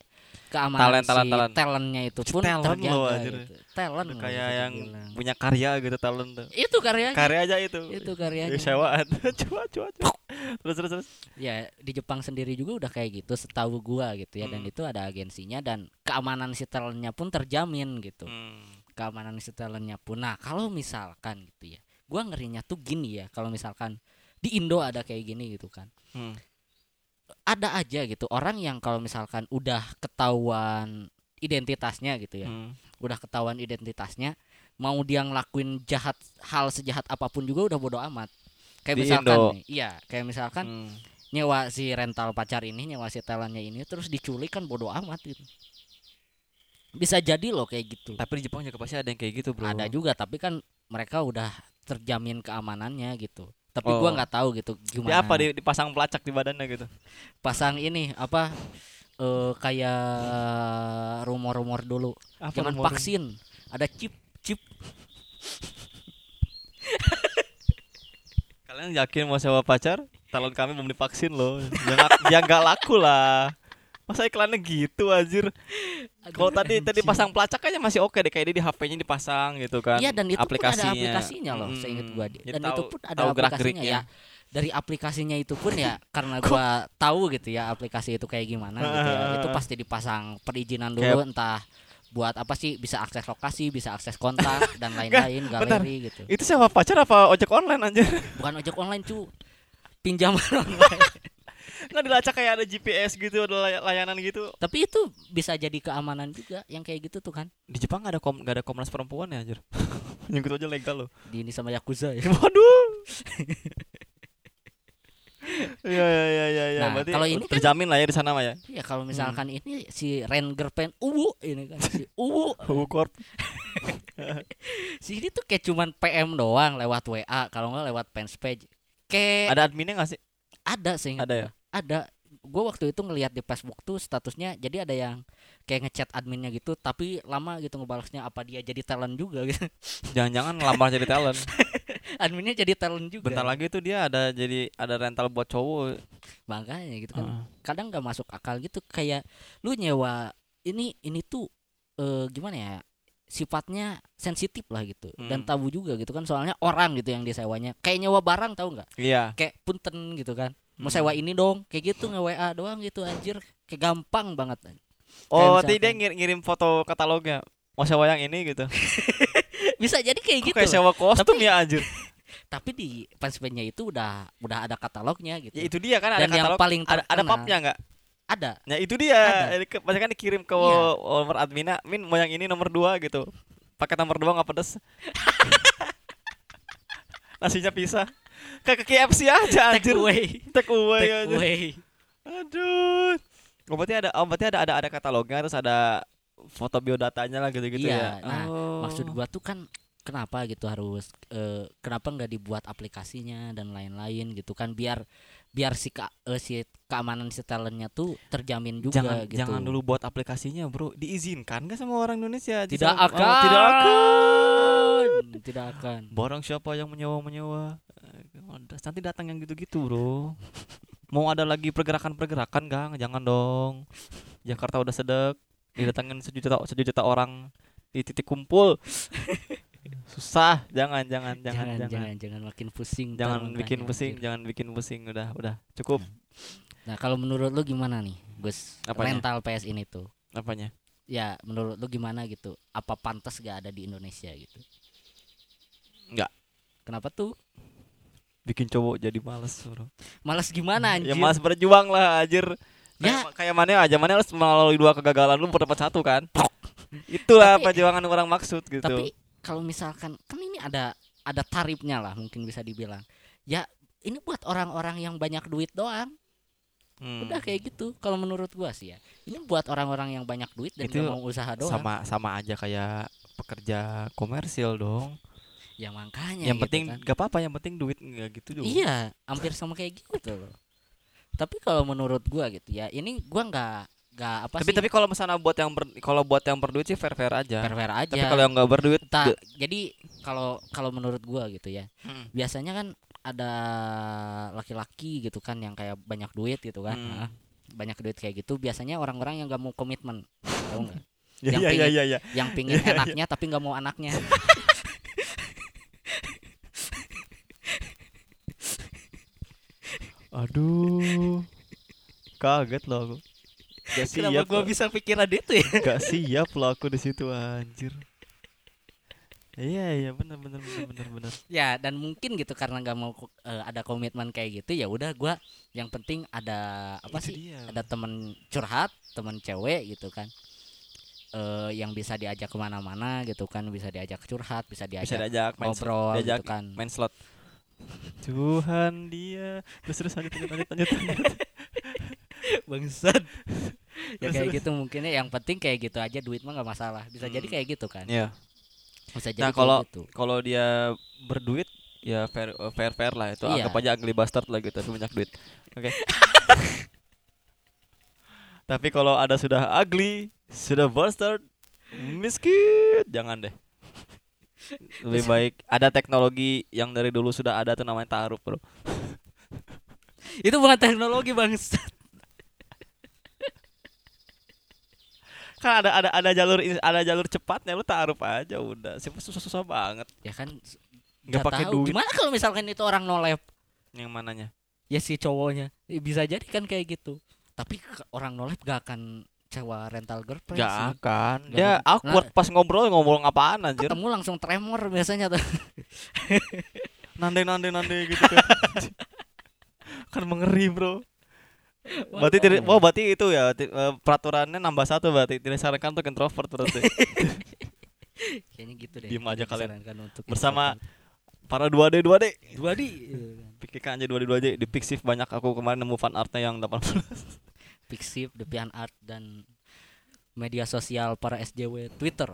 keamanan Talent, talent, si talent. talentnya itu pun Talent terjaga loh, gitu. talent loh kayak bisa yang dibilang. punya karya gitu talent tuh. itu karyanya Karya aja itu. itu karyanya Ya, sewaan. [laughs] coba coba. Terus terus terus. ya di Jepang sendiri juga udah kayak gitu setahu gua gitu ya dan Hmm. itu ada agensinya dan keamanan si talentnya pun terjamin gitu Hmm. keamanan si talentnya pun nah kalau misalkan gitu ya gua ngerinya tuh gini ya kalau misalkan di Indo ada kayak gini gitu kan Hmm. Ada aja gitu orang yang kalau misalkan udah ketahuan identitasnya gitu ya Hmm. udah ketahuan identitasnya mau dia ngelakuin jahat hal sejahat apa pun juga udah bodo amat kayak Di misalkan Indo. nih, iya kayak misalkan Hmm. nyewa si rental pacar ini nyewa si talentnya ini terus diculik kan bodo amat gitu bisa jadi loh kayak gitu Tapi di Jepang juga pasti ada yang kayak gitu, Bro. ada juga tapi kan mereka udah terjamin keamanannya gitu tapi Oh. gua nggak tahu gitu gimana apa di- dipasang pelacak di badannya gitu. pasang ini apa eh kayak rumor-rumor dulu Apa jangan rumor- vaksin ada chip chip Kalian yakin mau sewa pacar? Talon kami belum divaksin loh. Nggak- [laughs] Dia nggak laku lah. Masa iklannya gitu anjir. Kalau tadi tadi pasang pelacak aja masih oke deh kayak dia di HP-nya dipasang gitu kan. Iya dan itu pun ada aplikasinya. aplikasinya loh, Mm-mm. seingat gua. Dan tahu- itu pun ada aplikasinya ya. Dari aplikasinya itu pun ya [laughs] karena gua tahu gitu ya aplikasi itu kayak gimana gitu ya. Itu pasti dipasang perizinan dulu entah buat apa sih bisa akses lokasi, bisa akses kontak [laughs] dan lain-lain bentar. galeri gitu. Itu sewa pacar apa ojek online anjir? Bukan ojek online cu. Pinjaman [laughs] online. Nggak dilacak kayak ada GPS gitu, ada lay- layanan gitu. Tapi itu bisa jadi keamanan juga yang kayak gitu tuh kan. Di Jepang nggak ada kom nggak ada Komnas Perempuan ya anjir. [laughs] Yang gitu aja legal loh. Di ini sama Yakuza ya. [laughs] Waduh. [laughs] Iya iya iya iya iya. Nah, Berarti kalau ini kan- terjamin lah ya di sana mah ya. Ya kalau misalkan ini si Ranger Pen Uwu ini kan si Uwu Hugo Corp. si ini tuh kayak cuman PM doang lewat WA kalau nggak lewat fans page. Kayak Ada adminnya nggak sih? ada sih Ada ya? Ada. Gue waktu itu ngelihat di Facebook tuh statusnya jadi ada yang kayak ngechat adminnya gitu tapi lama gitu ngebalasnya apa dia jadi talent juga [laughs] gitu. Jangan-jangan ngelamar jadi talent. [laughs] adminnya jadi talent juga. Bentar lagi tuh dia ada jadi ada rental buat cowok. Makanya gitu kan. Heeh. kadang nggak masuk akal gitu kayak lu nyewa ini ini tuh eh, gimana ya sifatnya sensitif lah gitu dan Hmm. tabu juga gitu kan soalnya orang gitu yang disewanya kayak nyewa barang tahu nggak Iya. kayak punten gitu kan mau sewa ini dong kayak gitu nge WA doang gitu anjir kayak gampang banget Oh, berarti dia ngir- ngirim foto katalognya. Mau sewa yang ini gitu. [laughs] bisa jadi kayak Kok gitu kayak sewa kostum ya anjir. [laughs] tapi di fanspace-nya itu udah udah ada katalognya gitu Ya itu dia kan ada Dan yang katalog. paling ada ada papnya enggak? ada Ya itu dia. Pasti kan dikirim ke Iya. nomor adminnya, Min mau yang ini nomor 2 gitu. Pakai nomor 2 enggak pedes. [laughs] Nasinya pisah. Kayak ke KFC aja take anjir. away Take away take aja. away Aduh. Oh, berarti ada oh, berarti ada ada ada katalognya terus ada foto biodatanya lah gitu-gitu Iya, ya. nah, Oh. maksud gua tuh kan kenapa gitu harus eh, kenapa nggak dibuat aplikasinya dan lain-lain gitu kan biar biar si ka, eh, si keamanan si talentnya tuh terjamin juga jangan gitu jangan dulu buat aplikasinya, Bro. Diizinkan gak sama orang Indonesia? tidak akan Oh, tidak akan. [laughs] tidak akan. Barang siapa yang menyewa-menyewa eh, Nanti datang yang gitu-gitu bro. Mau ada lagi pergerakan-pergerakan Gang? Jangan dong. Jakarta udah sedek Didatangin sejuta, sejuta orang Di titik kumpul. [laughs] Susah. Jangan Jangan Jangan jangan Jangan, jangan, jangan makin pusing Jangan bikin pusing anjir. Jangan bikin pusing. Udah udah. Cukup. Nah kalau menurut lu gimana nih Gus? Apanya? rental PS ini tuh. Apanya? Ya menurut lu gimana gitu? Apa pantas gak ada di Indonesia gitu Nggak. kenapa tuh? Bikin cowok jadi males bro. Malas gimana anjir? Ya males berjuang lah anjir. Ya. Kayak, kayak mana aja Mana harus melalui dua kegagalan Lu dapat satu kan? Itulah Tapi- perjuangan orang maksud gitu. Tapi kalau misalkan kan ini ada ada tarifnya lah mungkin bisa dibilang. Ya ini buat orang-orang yang banyak duit doang. Hmm. udah kayak gitu kalau menurut gua sih ya. Ini buat orang-orang yang banyak duit dan Itu gak mau usaha doang. sama sama aja kayak pekerja komersil dong. Ya makanya yang gitu penting kan. gak apa-apa, yang penting duit nggak gitu dong. iya hampir sama kayak gitu loh tapi kalau menurut gua gitu ya ini gua nggak nggak apa Tapi sih tapi kalau misalnya buat yang ber, kalau buat yang berduit sih fair fair aja. fair fair aja Tapi kalau yang nggak berduit, Ta- ge- jadi kalau kalau menurut gua gitu ya Hmm. biasanya kan ada laki-laki gitu kan yang kayak banyak duit gitu kan Hmm. Nah, banyak duit kayak gitu biasanya orang-orang yang gak mau komitmen tahu nggak [laughs] ya, yang ya, ya, pingin- ya, ya. yang pingin [laughs] enaknya tapi nggak mau anaknya [laughs] Aduh. Kaget loh aku. Gak kenapa siap. gua loh. bisa pikiran itu ya Gak siap loh aku di situ anjir. Iya iya benar benar benar benar benar. ya dan mungkin gitu karena nggak mau eh, ada komitmen kayak gitu ya udah gua yang penting ada apa Itu sih dia. ada temen curhat temen cewek gitu kan eh yang bisa diajak ke mana-mana gitu kan bisa diajak curhat bisa Bisa diajak diajak main slot, ngobrol diajak gitu kan main slot. Tuhan dia terus terus lanjut lanjut lanjut lanjut. [laughs] bangsat ya Terus, kayak terus. gitu mungkin ya yang penting kayak gitu aja duit mah nggak masalah bisa jadi Hmm. kayak gitu kan Iya. bisa jadi Nah, kayak kalau- gitu Kalau dia berduit ya fair eh, fair fair lah itu Iya. anggap aja ugly bastard lah gitu tapi banyak duit. Oke. [laughs] tapi kalau ada sudah ugly, sudah bastard, miskin, jangan deh. Lebih baik ada teknologi yang dari dulu sudah ada tuh namanya taruh, Bro. [laughs] itu bukan teknologi bangsat [laughs] Kan ada ada ada jalur ada jalur cepatnya lu taruh aja udah. Siapa susah-susah banget. ya kan Nggak pakai duit. gimana kalau misalkan itu orang nolep Yang mananya? ya si cowoknya Ya, bisa jadi kan kayak gitu tapi orang nolep gak akan sewa rental girlfriend Gak sih. akan. Nggak Dia akan. awkward pas ngobrol ngomong apaan anjir. ketemu langsung tremor biasanya tuh. Nande nande nande gitu kan. [laughs] Kan mengeri bro. Berarti tidak oh berarti itu ya eh, peraturannya nambah satu berarti. Tidak disarankan untuk introvert berarti. [laughs] Kayaknya gitu deh. Diem aja kalian. untuk Bersama para 2D 2D dua di pikirkan aja 2D 2D di Pixiv banyak aku kemarin nemu fan artnya yang 18 Pixiv, Deviant Art dan media sosial para SJW Twitter.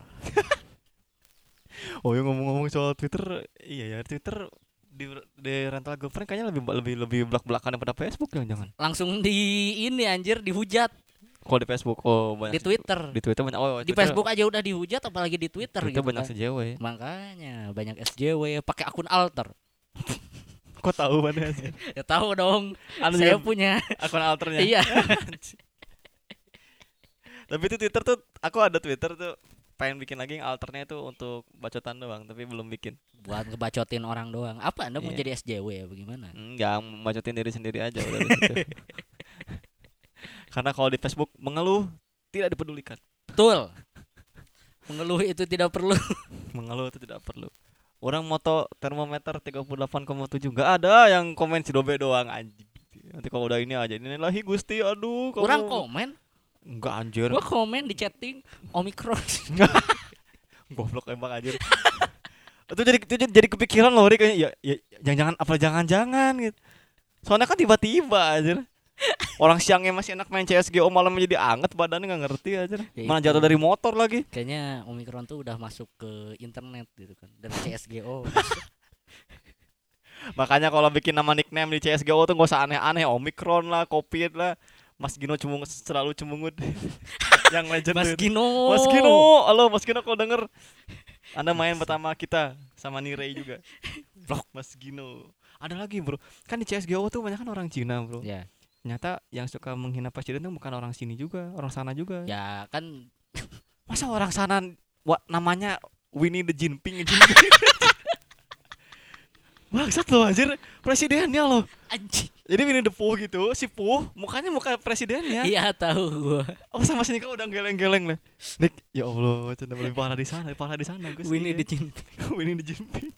Oh ya ngomong-ngomong soal Twitter iya ya Twitter di, di rental girlfriend kayaknya lebih lebih lebih belak belakan daripada Facebook jangan jangan langsung di ini anjir dihujat. Kalau di Facebook oh banyak di Twitter. Di Twitter banyak. Oh di Twitter- Facebook aja udah dihujat apalagi di Twitter, Twitter gitu banyak kan. sejauh makanya banyak SJW pakai akun alter kok tahu mana sih. Ya tahu dong. Anu saya punya. akun alternya? Iya. [laughs] Tapi itu Twitter tuh aku ada Twitter tuh pengen bikin lagi yang alternya itu untuk bacotan doang tapi belum bikin. Buat ngebacotin orang doang. Apa anda mau Iya. jadi SJW ya bagaimana enggak bacotin diri sendiri aja udah [laughs] karena kalau di Facebook mengeluh tidak dipedulikan. Betul. Mengeluh itu tidak perlu. Mengeluh itu tidak perlu orang moto termometer 38,7 enggak ada yang komen si dobe doang anjing. Nanti kalau udah ini aja ini lagi gusti aduh kamu kurang komen? Enggak anjir. Gua komen di chatting omikron [laughs] goblok emang anjir. Itu jadi itu jadi, jadi kepikiran loh Ri, kayaknya. Ya, ya jangan jangan apa jangan jangan gitu. Soalnya kan tiba-tiba anjir orang siangnya masih enak main CSGO malam jadi anget badannya nggak ngerti aja Ya mana jatuh dari motor lagi kayaknya omikron tuh udah masuk ke internet gitu kan dan CSGO [laughs] makanya kalau bikin nama nickname di CSGO tuh gak usah aneh-aneh Omikron lah Covid lah Mas Gino cemung selalu cemungut [laughs] yang legend Mas. Gino Mas Gino halo Mas Gino kalau denger Anda main pertama kita sama Nirei juga. [laughs] Blok. Mas Gino. Ada lagi, Bro. Kan di CS:GO tuh banyak kan orang Cina, Bro. Ya, Ternyata yang suka menghina presiden tuh bukan orang sini juga, orang sana juga. ya kan [laughs] Masa orang sana wa, namanya Winnie the Jinping, Jinping. [laughs] Bangsat loh anjir, presidennya loh. anjing. Jadi Winnie the Pooh gitu, si Pooh mukanya muka presidennya. Iya tahu gua. Oh sama si Nika udah geleng-geleng lah. Nik, ya Allah, canda lebih parah di sana, parah di sana gue. [laughs] Winnie the Jinping. Winnie the Jinping.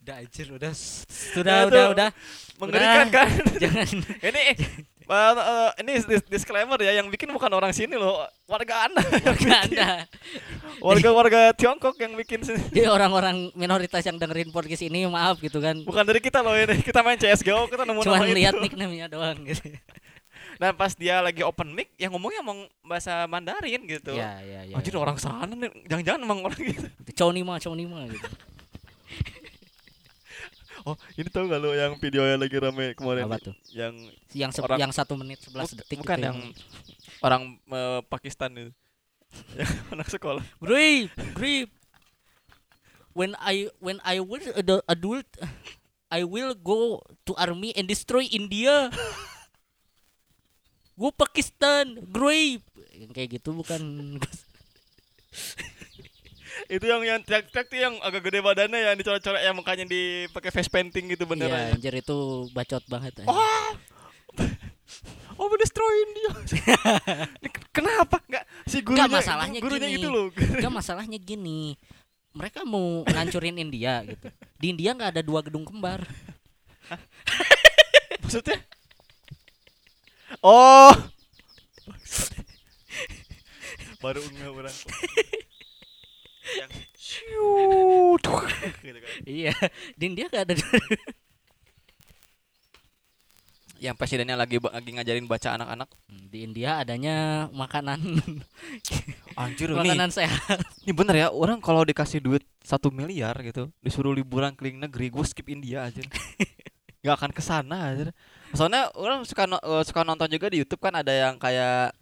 Udah anjir, udah sudah Ya, udah udah. Mengerikan Udah. kan? [laughs] Jangan ini eh, eh, ini dis- disclaimer ya, yang bikin bukan orang sini loh, warga Anda. warga Anda. Warga-warga Tiongkok yang bikin sini. [laughs] Jadi orang-orang minoritas yang dengerin podcast ini maaf gitu kan. Bukan dari kita loh ini. Kita main CS:GO, kita nemu Cuman lihat nickname-nya doang gitu. [laughs] Nah, pas dia lagi open mic, yang ngomongnya emang bahasa Mandarin gitu. Iya, iya, iya. Anjir orang sana nih, jangan-jangan emang orang gitu. Chow Nima, Chow Nima gitu. Oh, ini tau gak lo yang video yang lagi rame kemarin? Apa tuh? Yang Yang se- Orang- yang satu menit 11 Buk- detik bukan itu yang orang eh, Pakistan itu. [laughs] yang anak sekolah. Grip, grip. When I when I was the adult, I will go to army and destroy India. [laughs] Gue Pakistan, grip. Yang kayak gitu bukan [laughs] itu yang yang teriak-teriak tuh yang agak gede badannya yang dicoret-coret yang mukanya dipakai face painting gitu Iya, beneran. anjir itu bacot banget. anjir. Oh, [laughs] oh destroyin dia. [laughs] Kenapa? Enggak si gurunya masalahnya gurunya gini. itu loh. Enggak masalahnya gini. Mereka mau ngancurin India gitu. Di India nggak ada dua gedung kembar. [laughs] Maksudnya? Oh. Baru enggak orang. Yang [laughs] gitu kan. Iya, di India nggak ada. Yang presidennya lagi lagi ngajarin baca anak-anak. Di India adanya makanan [laughs] Anjir makanan sehat. ini bener ya orang kalau dikasih duit satu miliar gitu disuruh liburan keliling negeri gue skip India aja [laughs] nggak akan ke sana aja soalnya orang suka no- eh, suka nonton juga di YouTube kan ada yang kayak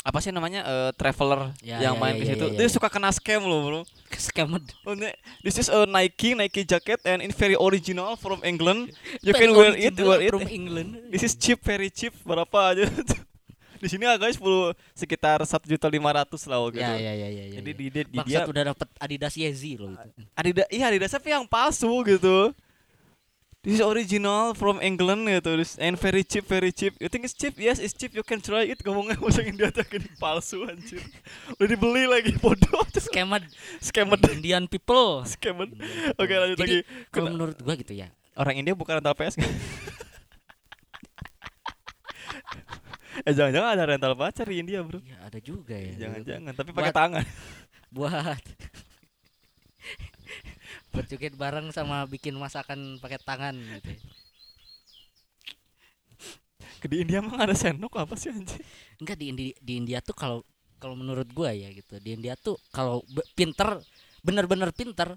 apa sih namanya eh, traveler Ya, yang ya, main ya, ke ya, situ ya, dia ya. suka kena scam loh bro Scammed. Ini- this is a Nike Nike jacket and in very original from England [laughs] you can wear it wear it from England. this is cheap very cheap berapa aja [laughs] di sini harganya 10 sekitar satu juta lima ratus lah gitu Ya ya ya ya ya. jadi ya. di, di, di dia udah dapet Adidas Yeezy loh itu. Adidas iya Adidas tapi yang palsu gitu This is original from England gitu This- and very cheap very cheap. You think it's cheap? Yes it's cheap. You can try it. Ngomongnya [laughs] bahasa India tuh ini palsu anjir. Udah dibeli lagi [laughs] bodoh. Scammed Scammer. Indian people. Scammer. Oke lanjut Jadi, lagi. Kalau Kena- menurut gua gitu ya. Orang India bukan rental PS kan? [laughs] eh jangan-jangan ada rental pacar di India bro. Ya ada juga ya. Jangan-jangan Tapi pakai tangan. buat buat joget bareng sama bikin masakan pakai tangan gitu. Di India emang ada sendok apa sih anjir Enggak di Indi- di India tuh kalau kalau menurut gua ya gitu. Di India tuh kalau pinter bener-bener pinter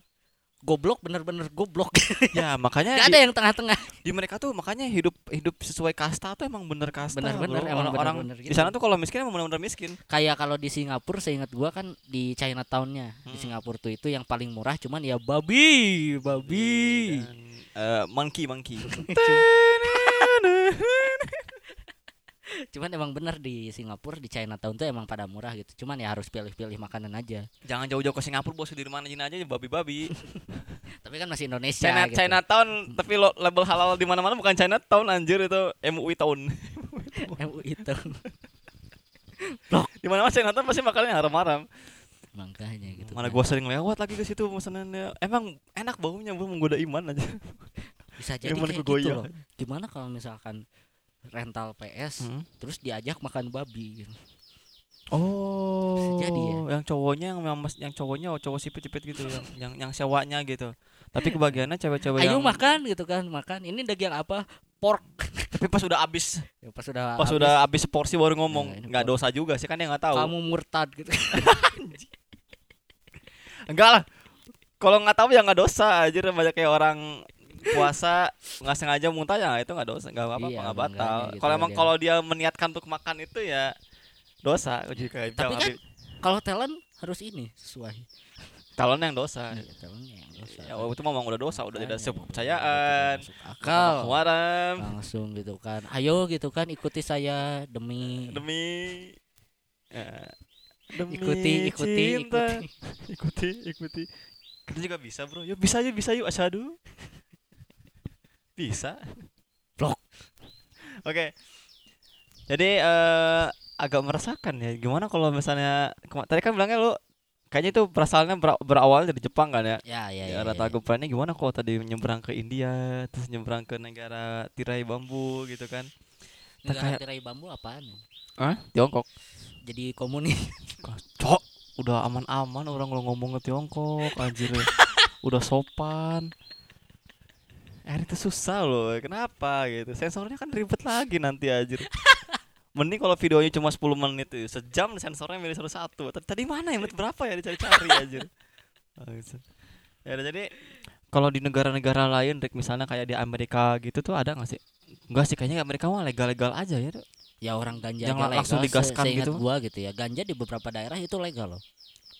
goblok bener-bener goblok. [laughs] Ya makanya Gak di- ada yang tengah-tengah. di mereka tuh makanya hidup hidup sesuai kasta tuh emang bener kasta Bener-bener, emang orang bener-bener di gitu. sana tuh kalau miskin emang bener-bener miskin Kayak kalau di Singapura seingat gua kan di Chinatown-nya. Di Hmm. Singapura tuh itu yang paling murah cuman ya babi, babi. Dan, eh, monkey monkey [laughs] [laughs] Cuman emang bener di Singapura di Chinatown tuh emang pada murah gitu. Cuman ya harus pilih-pilih makanan aja. jangan jauh-jauh ke Singapura bos di mana aja babi-babi [laughs] Tapi kan masih Indonesia China gitu. Chinatown tapi lo label halal di mana-mana bukan Chinatown anjir itu MUI Town [laughs] MUI itu. [laughs] di mana-mana Chinatown pasti makanannya haram-haram Makanya gitu. mana kan. gua sering lewat lagi ke situ pesanannya emang enak baunya bro menggoda iman aja bisa jadi Iman kayak gitu loh. Gimana kalau misalkan rental PS Hmm. terus diajak makan babi gitu. Oh, Jadi ya. yang cowoknya yang yang, mas- yang cowoknya oh, cowok sipit-sipit gitu yang yang yang sewanya gitu. Tapi kebagiannya cewek-cewek Ayo yang makan gitu kan, makan. Ini daging apa? Pork. tapi pas udah habis Ya, pas sudah pas habis, udah habis seporsi baru ngomong Nah, nggak dosa juga sih kan dia nggak tahu. kamu murtad gitu. [laughs] Enggak lah. Kalau nggak tahu ya nggak dosa aja banyak kayak orang puasa nggak sengaja muntah ya itu nggak dosa nggak apa-apa Iya, nggak batal. gitu Kalau emang kalau dia meniatkan untuk makan itu ya dosa jika Tapi kan kalau talent harus ini sesuai. calon yang dosa Iya, calonnya yang dosa. ya itu memang udah dosa udah tidak kepercayaan tidak masuk akal. Kemarin Langsung gitu kan. Ayo gitu kan ikuti saya demi demi ya, demi ikuti ikuti cinta. ikuti. [laughs] ikuti ikuti kita juga bisa bro yuk bisa yuk bisa yuk asyadu bisa Blok. oke jadi eh agak merasakan ya gimana kalau misalnya tadi kan bilangnya lu kayaknya itu berasalnya ber- berawal dari Jepang kan ya Ya ya ya, ya. rata ya. Goprannya gimana kalau tadi nyebrang ke India terus nyebrang ke negara tirai bambu gitu kan Negara kayak- tirai bambu apaan? Hah? Tiongkok Jadi komunis. Cok, udah aman-aman orang kalau ngomong ke Tiongkok anjir. [laughs] udah sopan. Eh itu susah loh. Kenapa gitu? Sensornya kan ribet lagi nanti anjir. [laughs] Mending kalau videonya cuma 10 menit tuh, sejam sensornya milih satu satu. Tadi, mana ya menit berapa ya dicari-cari anjir. Bangsat. [laughs] Ya udah, jadi kalau di negara-negara lain, Rick, misalnya kayak di Amerika gitu tuh ada nggak sih? Enggak sih, kayaknya Amerika mah legal-legal aja ya. Ya orang ganja Yang aja legal. langsung digaskan se- gitu. gua gitu ya. Ganja di beberapa daerah itu legal loh.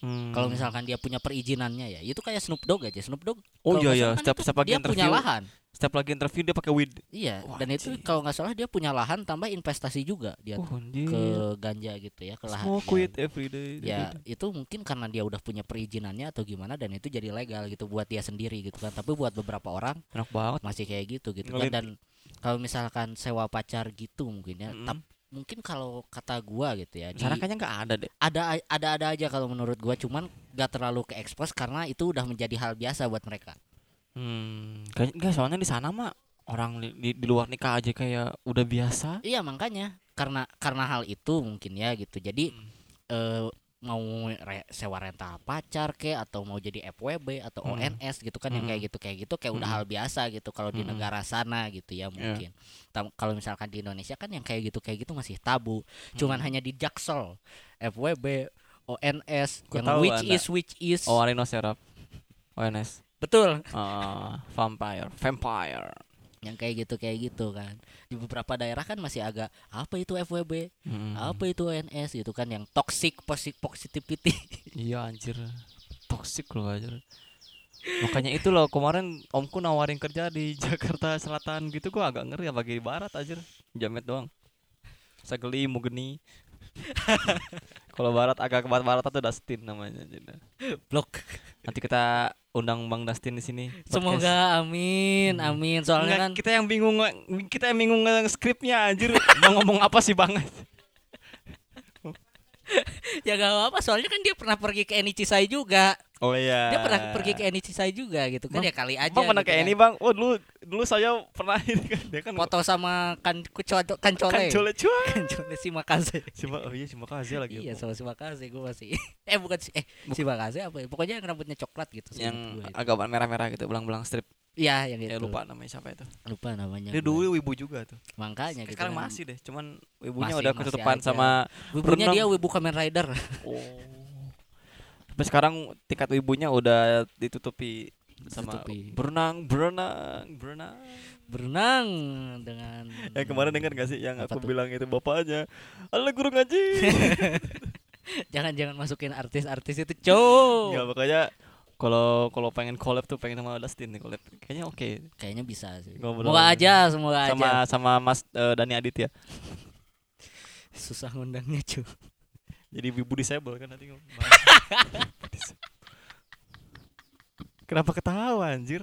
Hmm. Kalau misalkan dia punya perizinannya ya, itu kayak Snoop Dogg aja. Snoop Dogg Oh iya iya, kan setiap itu setiap lagi dia punya interview, lahan. setiap lagi interview dia pakai weed. Iya, Wah, dan itu anjing. kalau nggak salah dia punya lahan tambah investasi juga dia Oh, anjir. ke ganja gitu ya, ke lahan. Smoke ya. weed every day. Ya, itu mungkin karena dia udah punya perizinannya atau gimana dan itu jadi legal gitu buat dia sendiri gitu kan. Tapi buat beberapa orang enak banget. masih kayak gitu gitu kan Ngelit. dan kalau misalkan sewa pacar gitu mungkin ya, Mm. Mungkin kalau kata gua gitu ya, Sana kayaknya nggak ada deh. ada ada ada aja kalau menurut gua cuman gak terlalu ke expose karena itu udah menjadi hal biasa buat mereka. Hmm, enggak soalnya di sana mah orang di, di, di luar nikah aja kayak udah biasa. Iya makanya karena karena hal itu mungkin ya gitu. Jadi Hmm. eh, mau re- sewa rental pacar ke atau mau jadi FWB atau Hmm. ONS gitu kan yang Hmm. kayak gitu kayak gitu kayak udah Hmm. hal biasa gitu kalau di Hmm. negara sana gitu ya mungkin. Tam- Kalau misalkan di Indonesia kan yang kayak gitu kayak gitu masih tabu. Cuman Hmm. hanya di Jaksel, FWB, ONS Ku yang which Anda. is which is Oh, Rhinocerap. ONS. betul Ah, vampire, vampire. Yang kayak gitu kayak gitu kan di beberapa daerah kan masih agak apa itu FWB Hmm. apa itu ONS gitu kan yang toxic posi- positivity [laughs] Iya anjir. Toxic loh anjir. Makanya itu loh kemarin omku nawarin kerja di [laughs] Jakarta Selatan gitu gua agak ngeri ya bagi barat anjir. Jamet doang. Sageli mugeni. [laughs] Kalau barat agak ke barat tuh Dustin namanya. Jadi, blok Nanti kita undang Bang Dustin di sini. semoga amin amin soalnya Enggak, kan kita yang bingung kita yang bingung skripnya anjir. [laughs] Mau ngomong apa sih Bang? [laughs] ya gak apa-apa soalnya kan dia pernah pergi ke Enicisai juga Oh iya. dia pernah pergi ke Enicisai juga gitu kan Bang, ya kali aja Bang pernah gitu kayak kan. ini Bang. Oh dulu dulu saya pernah ini kan dia kan foto sama kan kuco kancole kan cole cuy. kancole si Makaze Si Ma- oh iya si Makaze lagi. iya sama si Makaze gue masih [laughs] eh bukan si eh si Makaze apa ya pokoknya yang rambutnya coklat gitu yang gua itu. agak merah-merah gitu, belang-belang strip. iya yang Ya itu lupa namanya siapa itu. lupa namanya Dia dulu wibu juga tuh. makanya gitu Sekarang kan. masih deh, cuman wibunya Masih- udah ketutupan sama wibunya dia wibu Kamen Rider oh. Tapi sekarang tingkat wibunya udah ditutupi sama Ditutupi. berenang, berenang, berenang. berenang dengan Yang [laughs] kemarin dengar gak sih yang aku tuh? bilang itu bapaknya Ala guru ngaji. [laughs] Jangan jangan masukin artis-artis itu cow Enggak makanya kalau kalau pengen collab tuh pengen sama Dustin nih collab. Kayaknya oke. Kayaknya bisa sih. Semoga aja semoga sama aja. sama Mas eh, Dani Aditya. [laughs] Susah ngundangnya cuy jadi wibu disable kan nanti [laughs] kenapa ketawa anjir?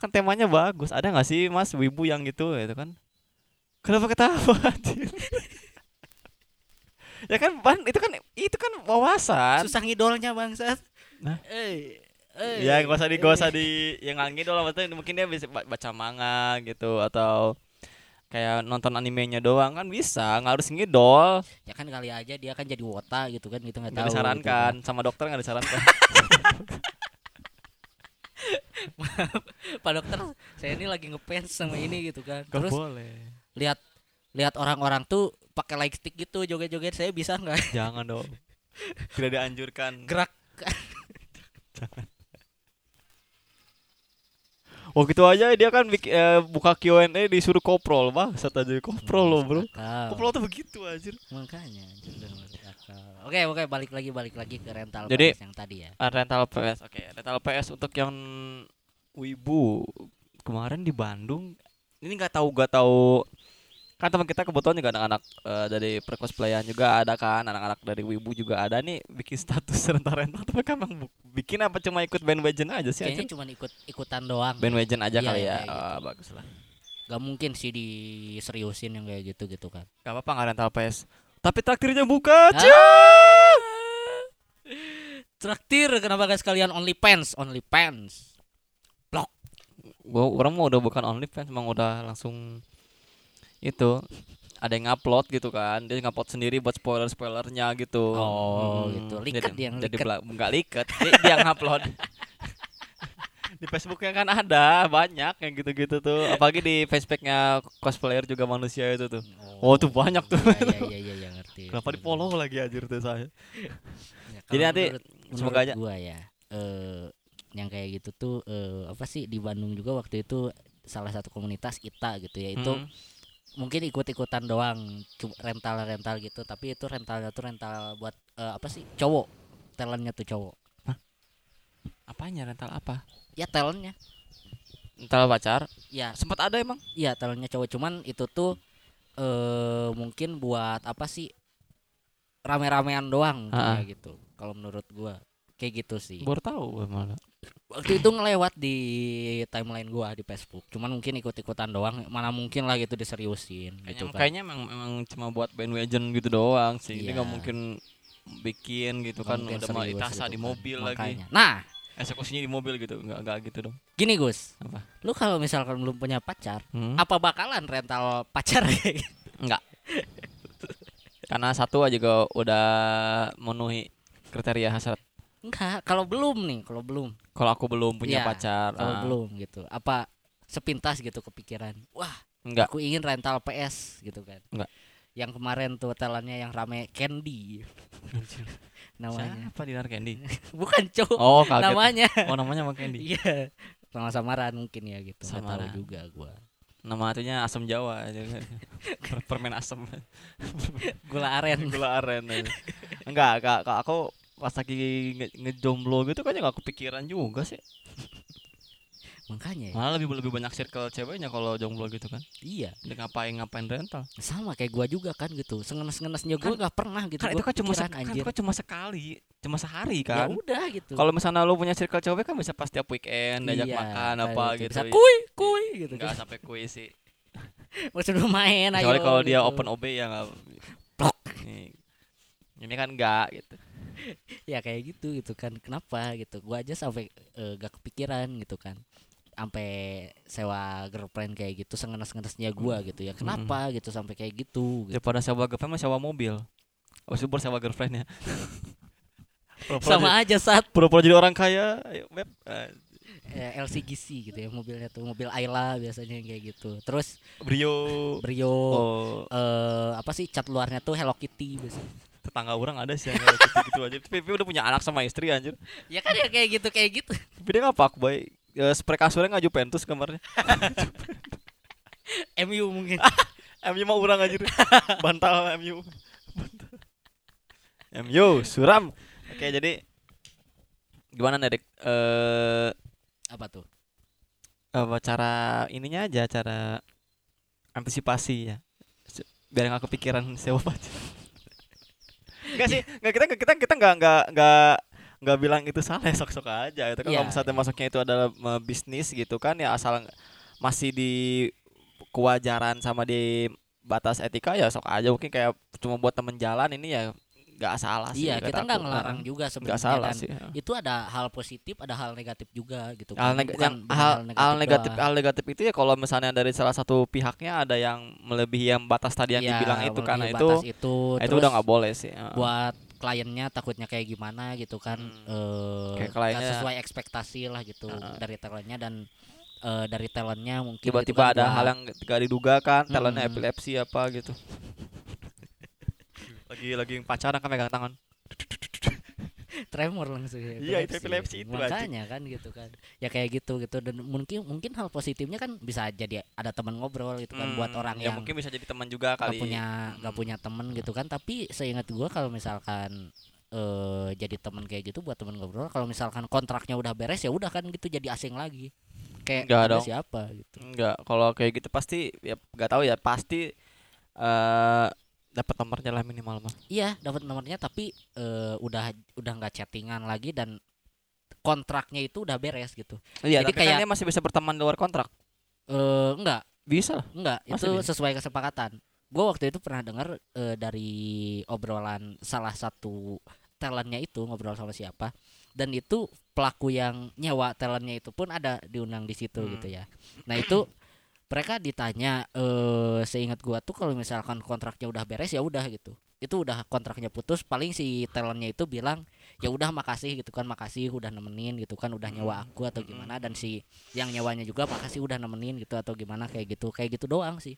Kan temanya bagus. Ada nggak sih Mas wibu yang gitu itu kan? Kenapa ketawa [laughs] anjir? Ya kan ban itu kan itu kan wawasan. Susah ngidolnya bangsat Nah. eh eh ya nggak usah di nggak usah di yang doang maksudnya mungkin dia bisa ba- baca manga gitu atau kayak nonton animenya doang kan bisa nggak harus ngidol. Ya kan kali aja dia kan jadi wota gitu kan gitu nggak tahu gitu disarankan sama dokter nggak disarankan. Kan. [laughs] pak dokter saya ini lagi ngefans sama ini gitu kan. Gak terus boleh. lihat lihat orang-orang tuh pakai light stick gitu joget-joget saya bisa nggak? Jangan dong. [laughs] Tidak dianjurkan. Gerak [laughs] Oh gitu aja dia kan bik- eh, buka Q&A disuruh koprol bang aja koprol loh bro Akal. koprol tuh begitu anjir makanya anjir, masuk akal Oke oke balik lagi balik lagi ke rental Jadi- PS yang tadi ya. Ah, rental PS. Oke, rental PS untuk yang wibu kemarin di Bandung. Ini nggak tahu nggak tahu kan teman kita kebetulan juga anak-anak eh, dari percosplayan juga ada kan anak-anak dari wibu juga ada nih bikin status [laughs] rental-rental tapi kan emang bikin apa cuma ikut bandwagon aja sih Kayaknya cuma ikut ikutan doang. bandwagon aja Iya, kali iya, ya kayak Ah, bagus lah Gak mungkin sih diseriusin yang kayak gitu gitu kan. Gak apa-apa nggak rental PS tapi traktirnya buka Ah. Cia! Traktir kenapa gak sekalian only pants only pants. gua orang mau udah bukan OnlyFans emang udah langsung itu ada yang upload gitu kan dia ngupload sendiri buat spoiler spoilernya gitu Oh, Hmm, gitu. Liket jadi, dia yang jadi liket. nggak liket dia, dia yang upload [laughs] di Facebooknya kan [laughs] ada banyak yang gitu-gitu tuh apalagi di Facebooknya cosplayer juga manusia itu tuh Oh, tuh banyak tuh. Iya iya iya iya [laughs] ngerti. kenapa di follow lagi anjir tuh saya Ya, Jadi nanti menurut- semoga menurut aja. gua ya eh yang kayak gitu tuh eh, apa sih di Bandung juga waktu itu salah satu komunitas ITA gitu ya itu Mm. Mungkin ikut-ikutan doang rental-rental gitu tapi itu rentalnya tuh rental buat eh, apa sih cowok talentnya tuh cowok. Apanya rental apa? Ya talentnya. Rental pacar? Ya. Sempat ada emang? Iya talentnya cowok cuman itu tuh eh mungkin buat apa sih rame-ramean doang kayak gitu kalau menurut gua. Kayak gitu sih. Baru tahu malah waktu itu ngelewat di timeline gua di Facebook cuman mungkin ikut-ikutan doang mana mungkin lah gitu diseriusin Kayaknya, gitu kan kayaknya emang, emang cuma buat bandwagon gitu doang sih. Ini Iya. nggak mungkin bikin gitu Nggak kan udah mau ditasa gitu di kan. mobil lagi. Makanya. nah Eksekusinya di mobil gitu. Nggak nggak gitu dong. gini Gus Apa? lu kalau misalkan belum punya pacar Hmm? apa bakalan rental pacar? [laughs] Enggak. Karena satu aja juga udah memenuhi kriteria hasrat. Enggak kalau belum nih kalau belum Kalau aku belum punya Iya, pacar, kalau ah, belum gitu apa sepintas gitu kepikiran wah enggak. aku ingin rental PS gitu kan Enggak. yang kemarin tuh telannya yang rame Candy [laughs] namanya Siapa Dinar Candy? [laughs] bukan cowok Oh, kaget. namanya Oh, namanya Mang Candy. iya sama samaran mungkin ya gitu tahu Samaran. juga gua Nama atunya asam Jawa aja. Per- Permen asam. [laughs] gula aren Gula aren. Enggak, Kak, aku pas lagi nge- ngejomblo gitu kan nggak kepikiran juga sih. [laughs] makanya ya. Malah lebih lebih banyak circle ceweknya kalau jomblo gitu kan. iya Dia ngapain ngapain rental. sama kayak gua juga kan gitu sengenes ngenesnya gua nggak pernah gitu Kan itu kan cuma sek- kan itu kan cuma sekali, cuma sehari ya kan. udah gitu Kalau misalnya lu punya circle cewek kan bisa pas tiap weekend diajak Iya, makan apa gitu. gitu. bisa kuy kuy gitu Enggak kan sampai kuis sih. [laughs] maksudnya main ayo Kecuali kalau dia gitu. open OB ya enggak. Plok. Nih. Ini kan enggak gitu. Ya kayak gitu gitu kan kenapa gitu gua aja sampai eh, gak kepikiran gitu kan sampai sewa girlfriend kayak gitu sengenes-ngenesnya gua gitu ya kenapa gitu sampai kayak gitu, gitu. Daripada sewa girlfriend mah sewa mobil. Itu baru sewa girlfriendnya. [laughs] Sama aja saat pura-pura jadi orang kaya. Ayo, Beb. Eh, eh, LCGC gitu ya mobilnya tuh mobil Ayla biasanya yang kayak gitu terus Brio. Brio Oh, eh apa sih cat luarnya tuh Hello Kitty biasanya tetangga orang ada sih yang gitu-gitu aja. Tapi udah punya anak sama istri anjir. ya kan ya kayak gitu kayak gitu Tapi dia nggak pak boy. Ya, spray kasurnya nggak Juventus kamarnya. [laughs] MU mungkin [laughs] MU mah orang anjir. Bantal MU. Bantal. MU suram. Oke, jadi gimana nih, Dik? Eh apa tuh apa cara ininya aja cara antisipasi ya. Biar nggak kepikiran sewa pacar. Enggak sih, enggak kita kita kita enggak enggak enggak nggak bilang itu salah [laughs] sok-sok aja itu kan. Iya, kalau misalnya masuknya itu adalah eh, bisnis gitu kan ya asal masih di kewajaran sama di batas etika ya sok aja. Mungkin kayak cuma buat temen jalan ini ya nggak salah sih iya kita nggak ngelarang juga sebenarnya salah dan sih ya. itu ada hal positif ada hal negatif juga gitu hal, kan. neg- Bukan- yang bukan hal, hal negatif hal negatif itu ya kalau misalnya dari salah satu pihaknya ada yang melebihi yang batas tadi yang Iya, dibilang itu karena itu batas itu itu terus udah nggak boleh sih ya. buat kliennya takutnya kayak gimana gitu kan Hmm. eh kliennya- sesuai ekspektasi lah gitu Heeh. dari talentnya dan eh, dari talentnya mungkin itu tiba-tiba kan ada hal yang tidak diduga kan talentnya Mm-mm. epilepsi apa gitu lagi lagi pacaran kan megang tangan. [laughs] Tremor langsung ya, Iya, itu epilepsi. itu, makanya kan gitu kan. Ya kayak gitu gitu. Dan mungkin mungkin hal positifnya kan bisa jadi ada teman ngobrol gitu kan buat Hmm, orang ya yang mungkin bisa jadi teman juga kali. punya nggak punya temen gitu kan. Tapi seingat gua kalau misalkan eh jadi temen kayak gitu buat temen ngobrol kalau misalkan kontraknya udah beres ya udah kan gitu jadi asing lagi. Kayak Nggak Anda dong. siapa gitu. Enggak kalau kayak gitu pasti ya nggak tahu ya pasti eh dapat nomornya lah minimal mah iya dapat nomornya tapi eh, udah udah nggak chattingan lagi dan kontraknya itu udah beres gitu. Iya Jadi kan kayak- dia masih bisa berteman di luar kontrak? Eh enggak bisa? Enggak Masa itu bisa? sesuai kesepakatan. Gue waktu itu pernah dengar eh, dari obrolan salah satu talentnya itu ngobrol sama siapa dan itu pelaku yang nyewa talentnya itu pun ada diundang di situ Hmm. gitu ya. Nah itu mereka ditanya eh seingat gua tuh kalau misalkan kontraknya udah beres ya udah gitu. Itu udah kontraknya putus paling si talentnya itu bilang ya udah makasih gitu kan makasih udah nemenin gitu kan udah nyewa aku atau gimana. dan si yang nyewanya juga makasih udah nemenin gitu atau gimana kayak gitu. Kayak gitu doang sih.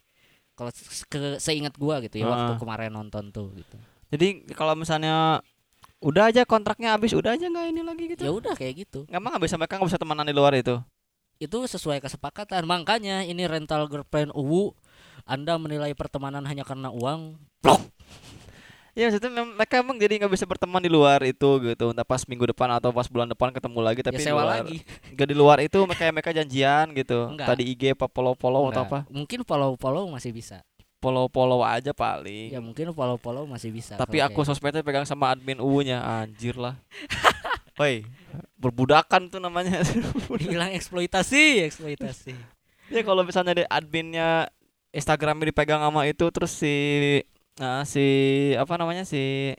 Kalau ke seingat gua gitu ya waktu Ah. kemarin nonton tuh gitu. Jadi kalau misalnya udah aja kontraknya habis udah aja nggak ini lagi gitu? Ya udah kayak gitu. Nggak mah nggak bisa mereka nggak bisa temenan di luar itu itu sesuai kesepakatan. Makanya ini rental girlfriend uwu anda menilai pertemanan hanya karena uang? Ya maksudnya mem- mereka emang jadi nggak bisa berteman di luar itu gitu. Entah pas minggu depan atau pas bulan depan ketemu lagi tapi ya di sewa luar, lagi. [laughs] nggak di luar itu mereka mereka janjian gitu. Enggak. tadi IG apa follow follow atau apa. Mungkin follow follow masih bisa. Follow follow aja paling. Ya mungkin follow follow masih bisa tapi aku kayak- sosmednya pegang sama admin U-nya anjir lah [laughs] Woi berbudakan tuh namanya. [laughs] Dibilang eksploitasi eksploitasi. Ya kalau misalnya di adminnya Instagramnya dipegang sama itu terus si nah, si apa namanya si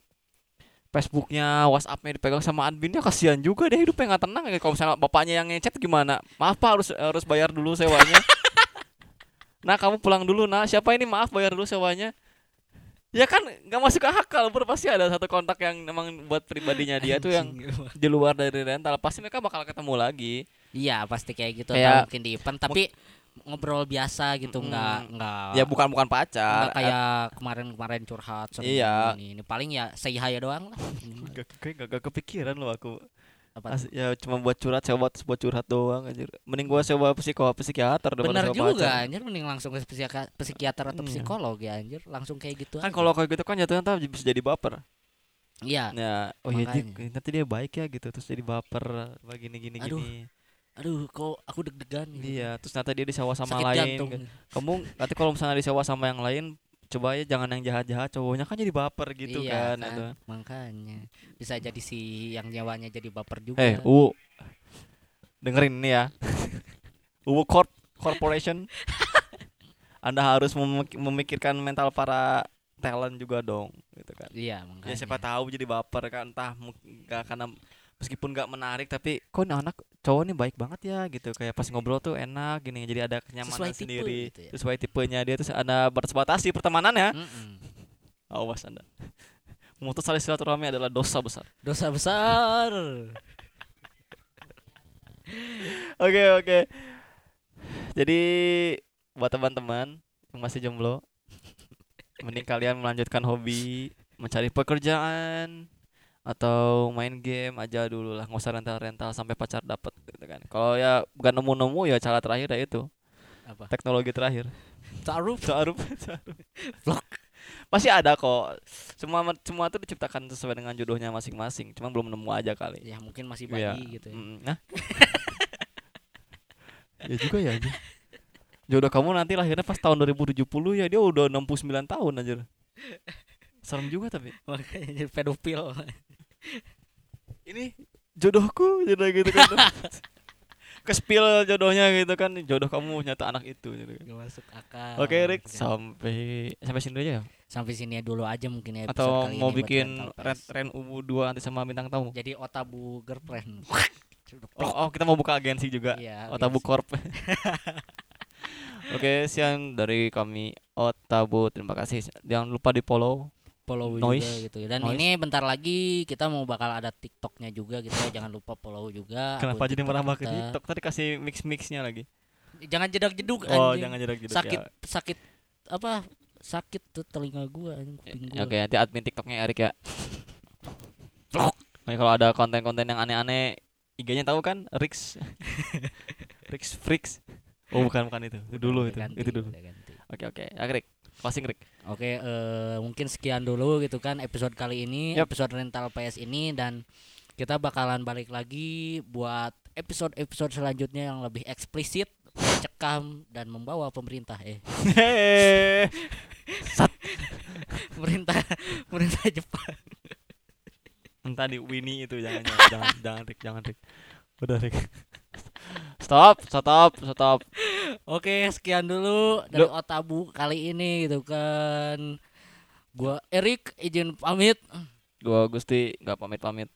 Facebooknya, WhatsAppnya dipegang sama adminnya kasihan juga deh hidupnya nggak tenang ya. Kalau misalnya bapaknya yang ngechat gimana? Maaf pak harus harus bayar dulu sewanya. [laughs] Nah kamu pulang dulu. Nah siapa ini? Maaf bayar dulu sewanya ya kan nggak masuk ke akal bro pasti ada satu kontak yang memang buat pribadinya dia tuh yang di luar dari rental. Pasti mereka bakal ketemu lagi. Iya pasti kayak gitu. Kayak- atau mungkin di event tapi ngobrol biasa gitu Mm, nggak nggak ya bukan bukan pacar nggak kayak kemarin-kemarin curhat Iya. ini, ini paling ya say hi doang lah. Gak, kayak gak, gak kepikiran loh aku Apa As- ya cuma buat curhat sewa buat, buat curhat doang anjir. Mending gua sewa psiko psikiater daripada Bener sewa juga pacar. anjir. Mending langsung ke psikiater, psikiater atau Iya. psikolog ya anjir. Langsung kayak gitu kan kalau kayak gitu kan jatuhnya ntar bisa jadi baper. Iya. Ya oh iya nanti dia baik ya gitu terus jadi baper begini gini Aduh, gini. Aduh kok aku deg-degan gitu. iya terus nanti dia disewa sama sakit lain jantung. kamu nanti kalau misalnya disewa sama yang lain coba ya jangan yang jahat-jahat cowoknya kan jadi baper gitu iya, kan, itu. makanya. Bisa jadi si yang nyawanya jadi baper juga. Eh U dengerin ini ya. [laughs] U Corp Corporation. Anda harus memik- memikirkan mental para talent juga dong gitu kan. Iya makanya ya siapa tahu jadi baper kan entah nggak karena meskipun nggak menarik tapi kok anak cowok nih baik banget ya gitu. Kayak pas ngobrol tuh enak gini. Jadi ada kenyamanan Sesuai tipe sendiri. gitu ya. sesuai tipenya dia terus ada batas batasi pertemanannya. Mm-mm. awas anda. [laughs] Memutus tali silaturahmi adalah dosa besar. Dosa besar. [laughs] Oke oke. Jadi buat teman-teman yang masih jomblo mending kalian melanjutkan hobi mencari pekerjaan atau main game aja dulu lah nggak usah rental rental sampai pacar dapet gitu kan kalau ya bukan nemu nemu ya cara terakhir ya itu apa teknologi terakhir taruh [laughs] taruh Vlog. masih ada kok semua semua itu diciptakan sesuai dengan jodohnya masing-masing cuma belum nemu aja kali ya mungkin masih Iya. bayi gitu ya. Mm, Nah. [laughs] ya juga ya anjir. Jodoh kamu nanti lahirnya pas tahun 2070 ya dia udah 69 tahun anjir. Serem juga tapi. [laughs] makanya jadi pedofil Ini jodohku jodoh gitu kan. [laughs] Kespil jodohnya gitu kan. Jodoh kamu nyata anak itu gitu. kan. Gak masuk akal Oke Rick, Oke. sampai sampai sini aja ya. sampai sini dulu aja mungkin ya episode Atau kali mau ini bikin ren, ren ubu 2 nanti sama bintang tamu. jadi otabu girlfriend [laughs] Oh, oh, kita mau buka agensi juga. Iya, Otabu agensi. Corp. [laughs] Oke, siang dari kami Otabu. Terima kasih. Jangan lupa di follow. Follow Noise. juga gitu dan Noise. ini bentar lagi kita mau bakal ada tiktoknya juga gitu ya jangan lupa follow juga Kenapa jadi merambah ke. TikTok? Tadi kasih mix-mixnya lagi. jangan jedak jeduk Oh, anjing. jangan jedak jeduk sakit ya. sakit apa sakit tuh telinga gua anjing kuping gua Oke, nanti admin TikToknya Erik ya. Makanya kalau ada konten-konten yang aneh-aneh IG-nya tahu kan Rix [laughs] Rix Freaks oh bukan bukan itu itu dulu itu ganti, itu dulu oke oke ya Rick closing Rick. Oke, eh, mungkin sekian dulu gitu kan episode kali ini, Yap. episode rental PS ini dan kita bakalan balik lagi buat episode-episode selanjutnya yang lebih eksplisit, cekam dan membawa pemerintah eh. Pemerintah pemerintah Jepang. entah di Winnie itu jangan jangan jangan jangan Rick jangan Rick. Udah Rick stop, stop, stop. Oke, sekian dulu dari Duh. Otabu kali ini gitu kan. Gua Erik izin pamit. Gua Gusti nggak pamit-pamit.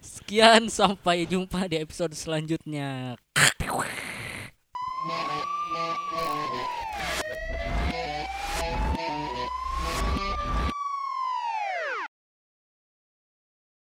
sekian sampai jumpa di episode selanjutnya.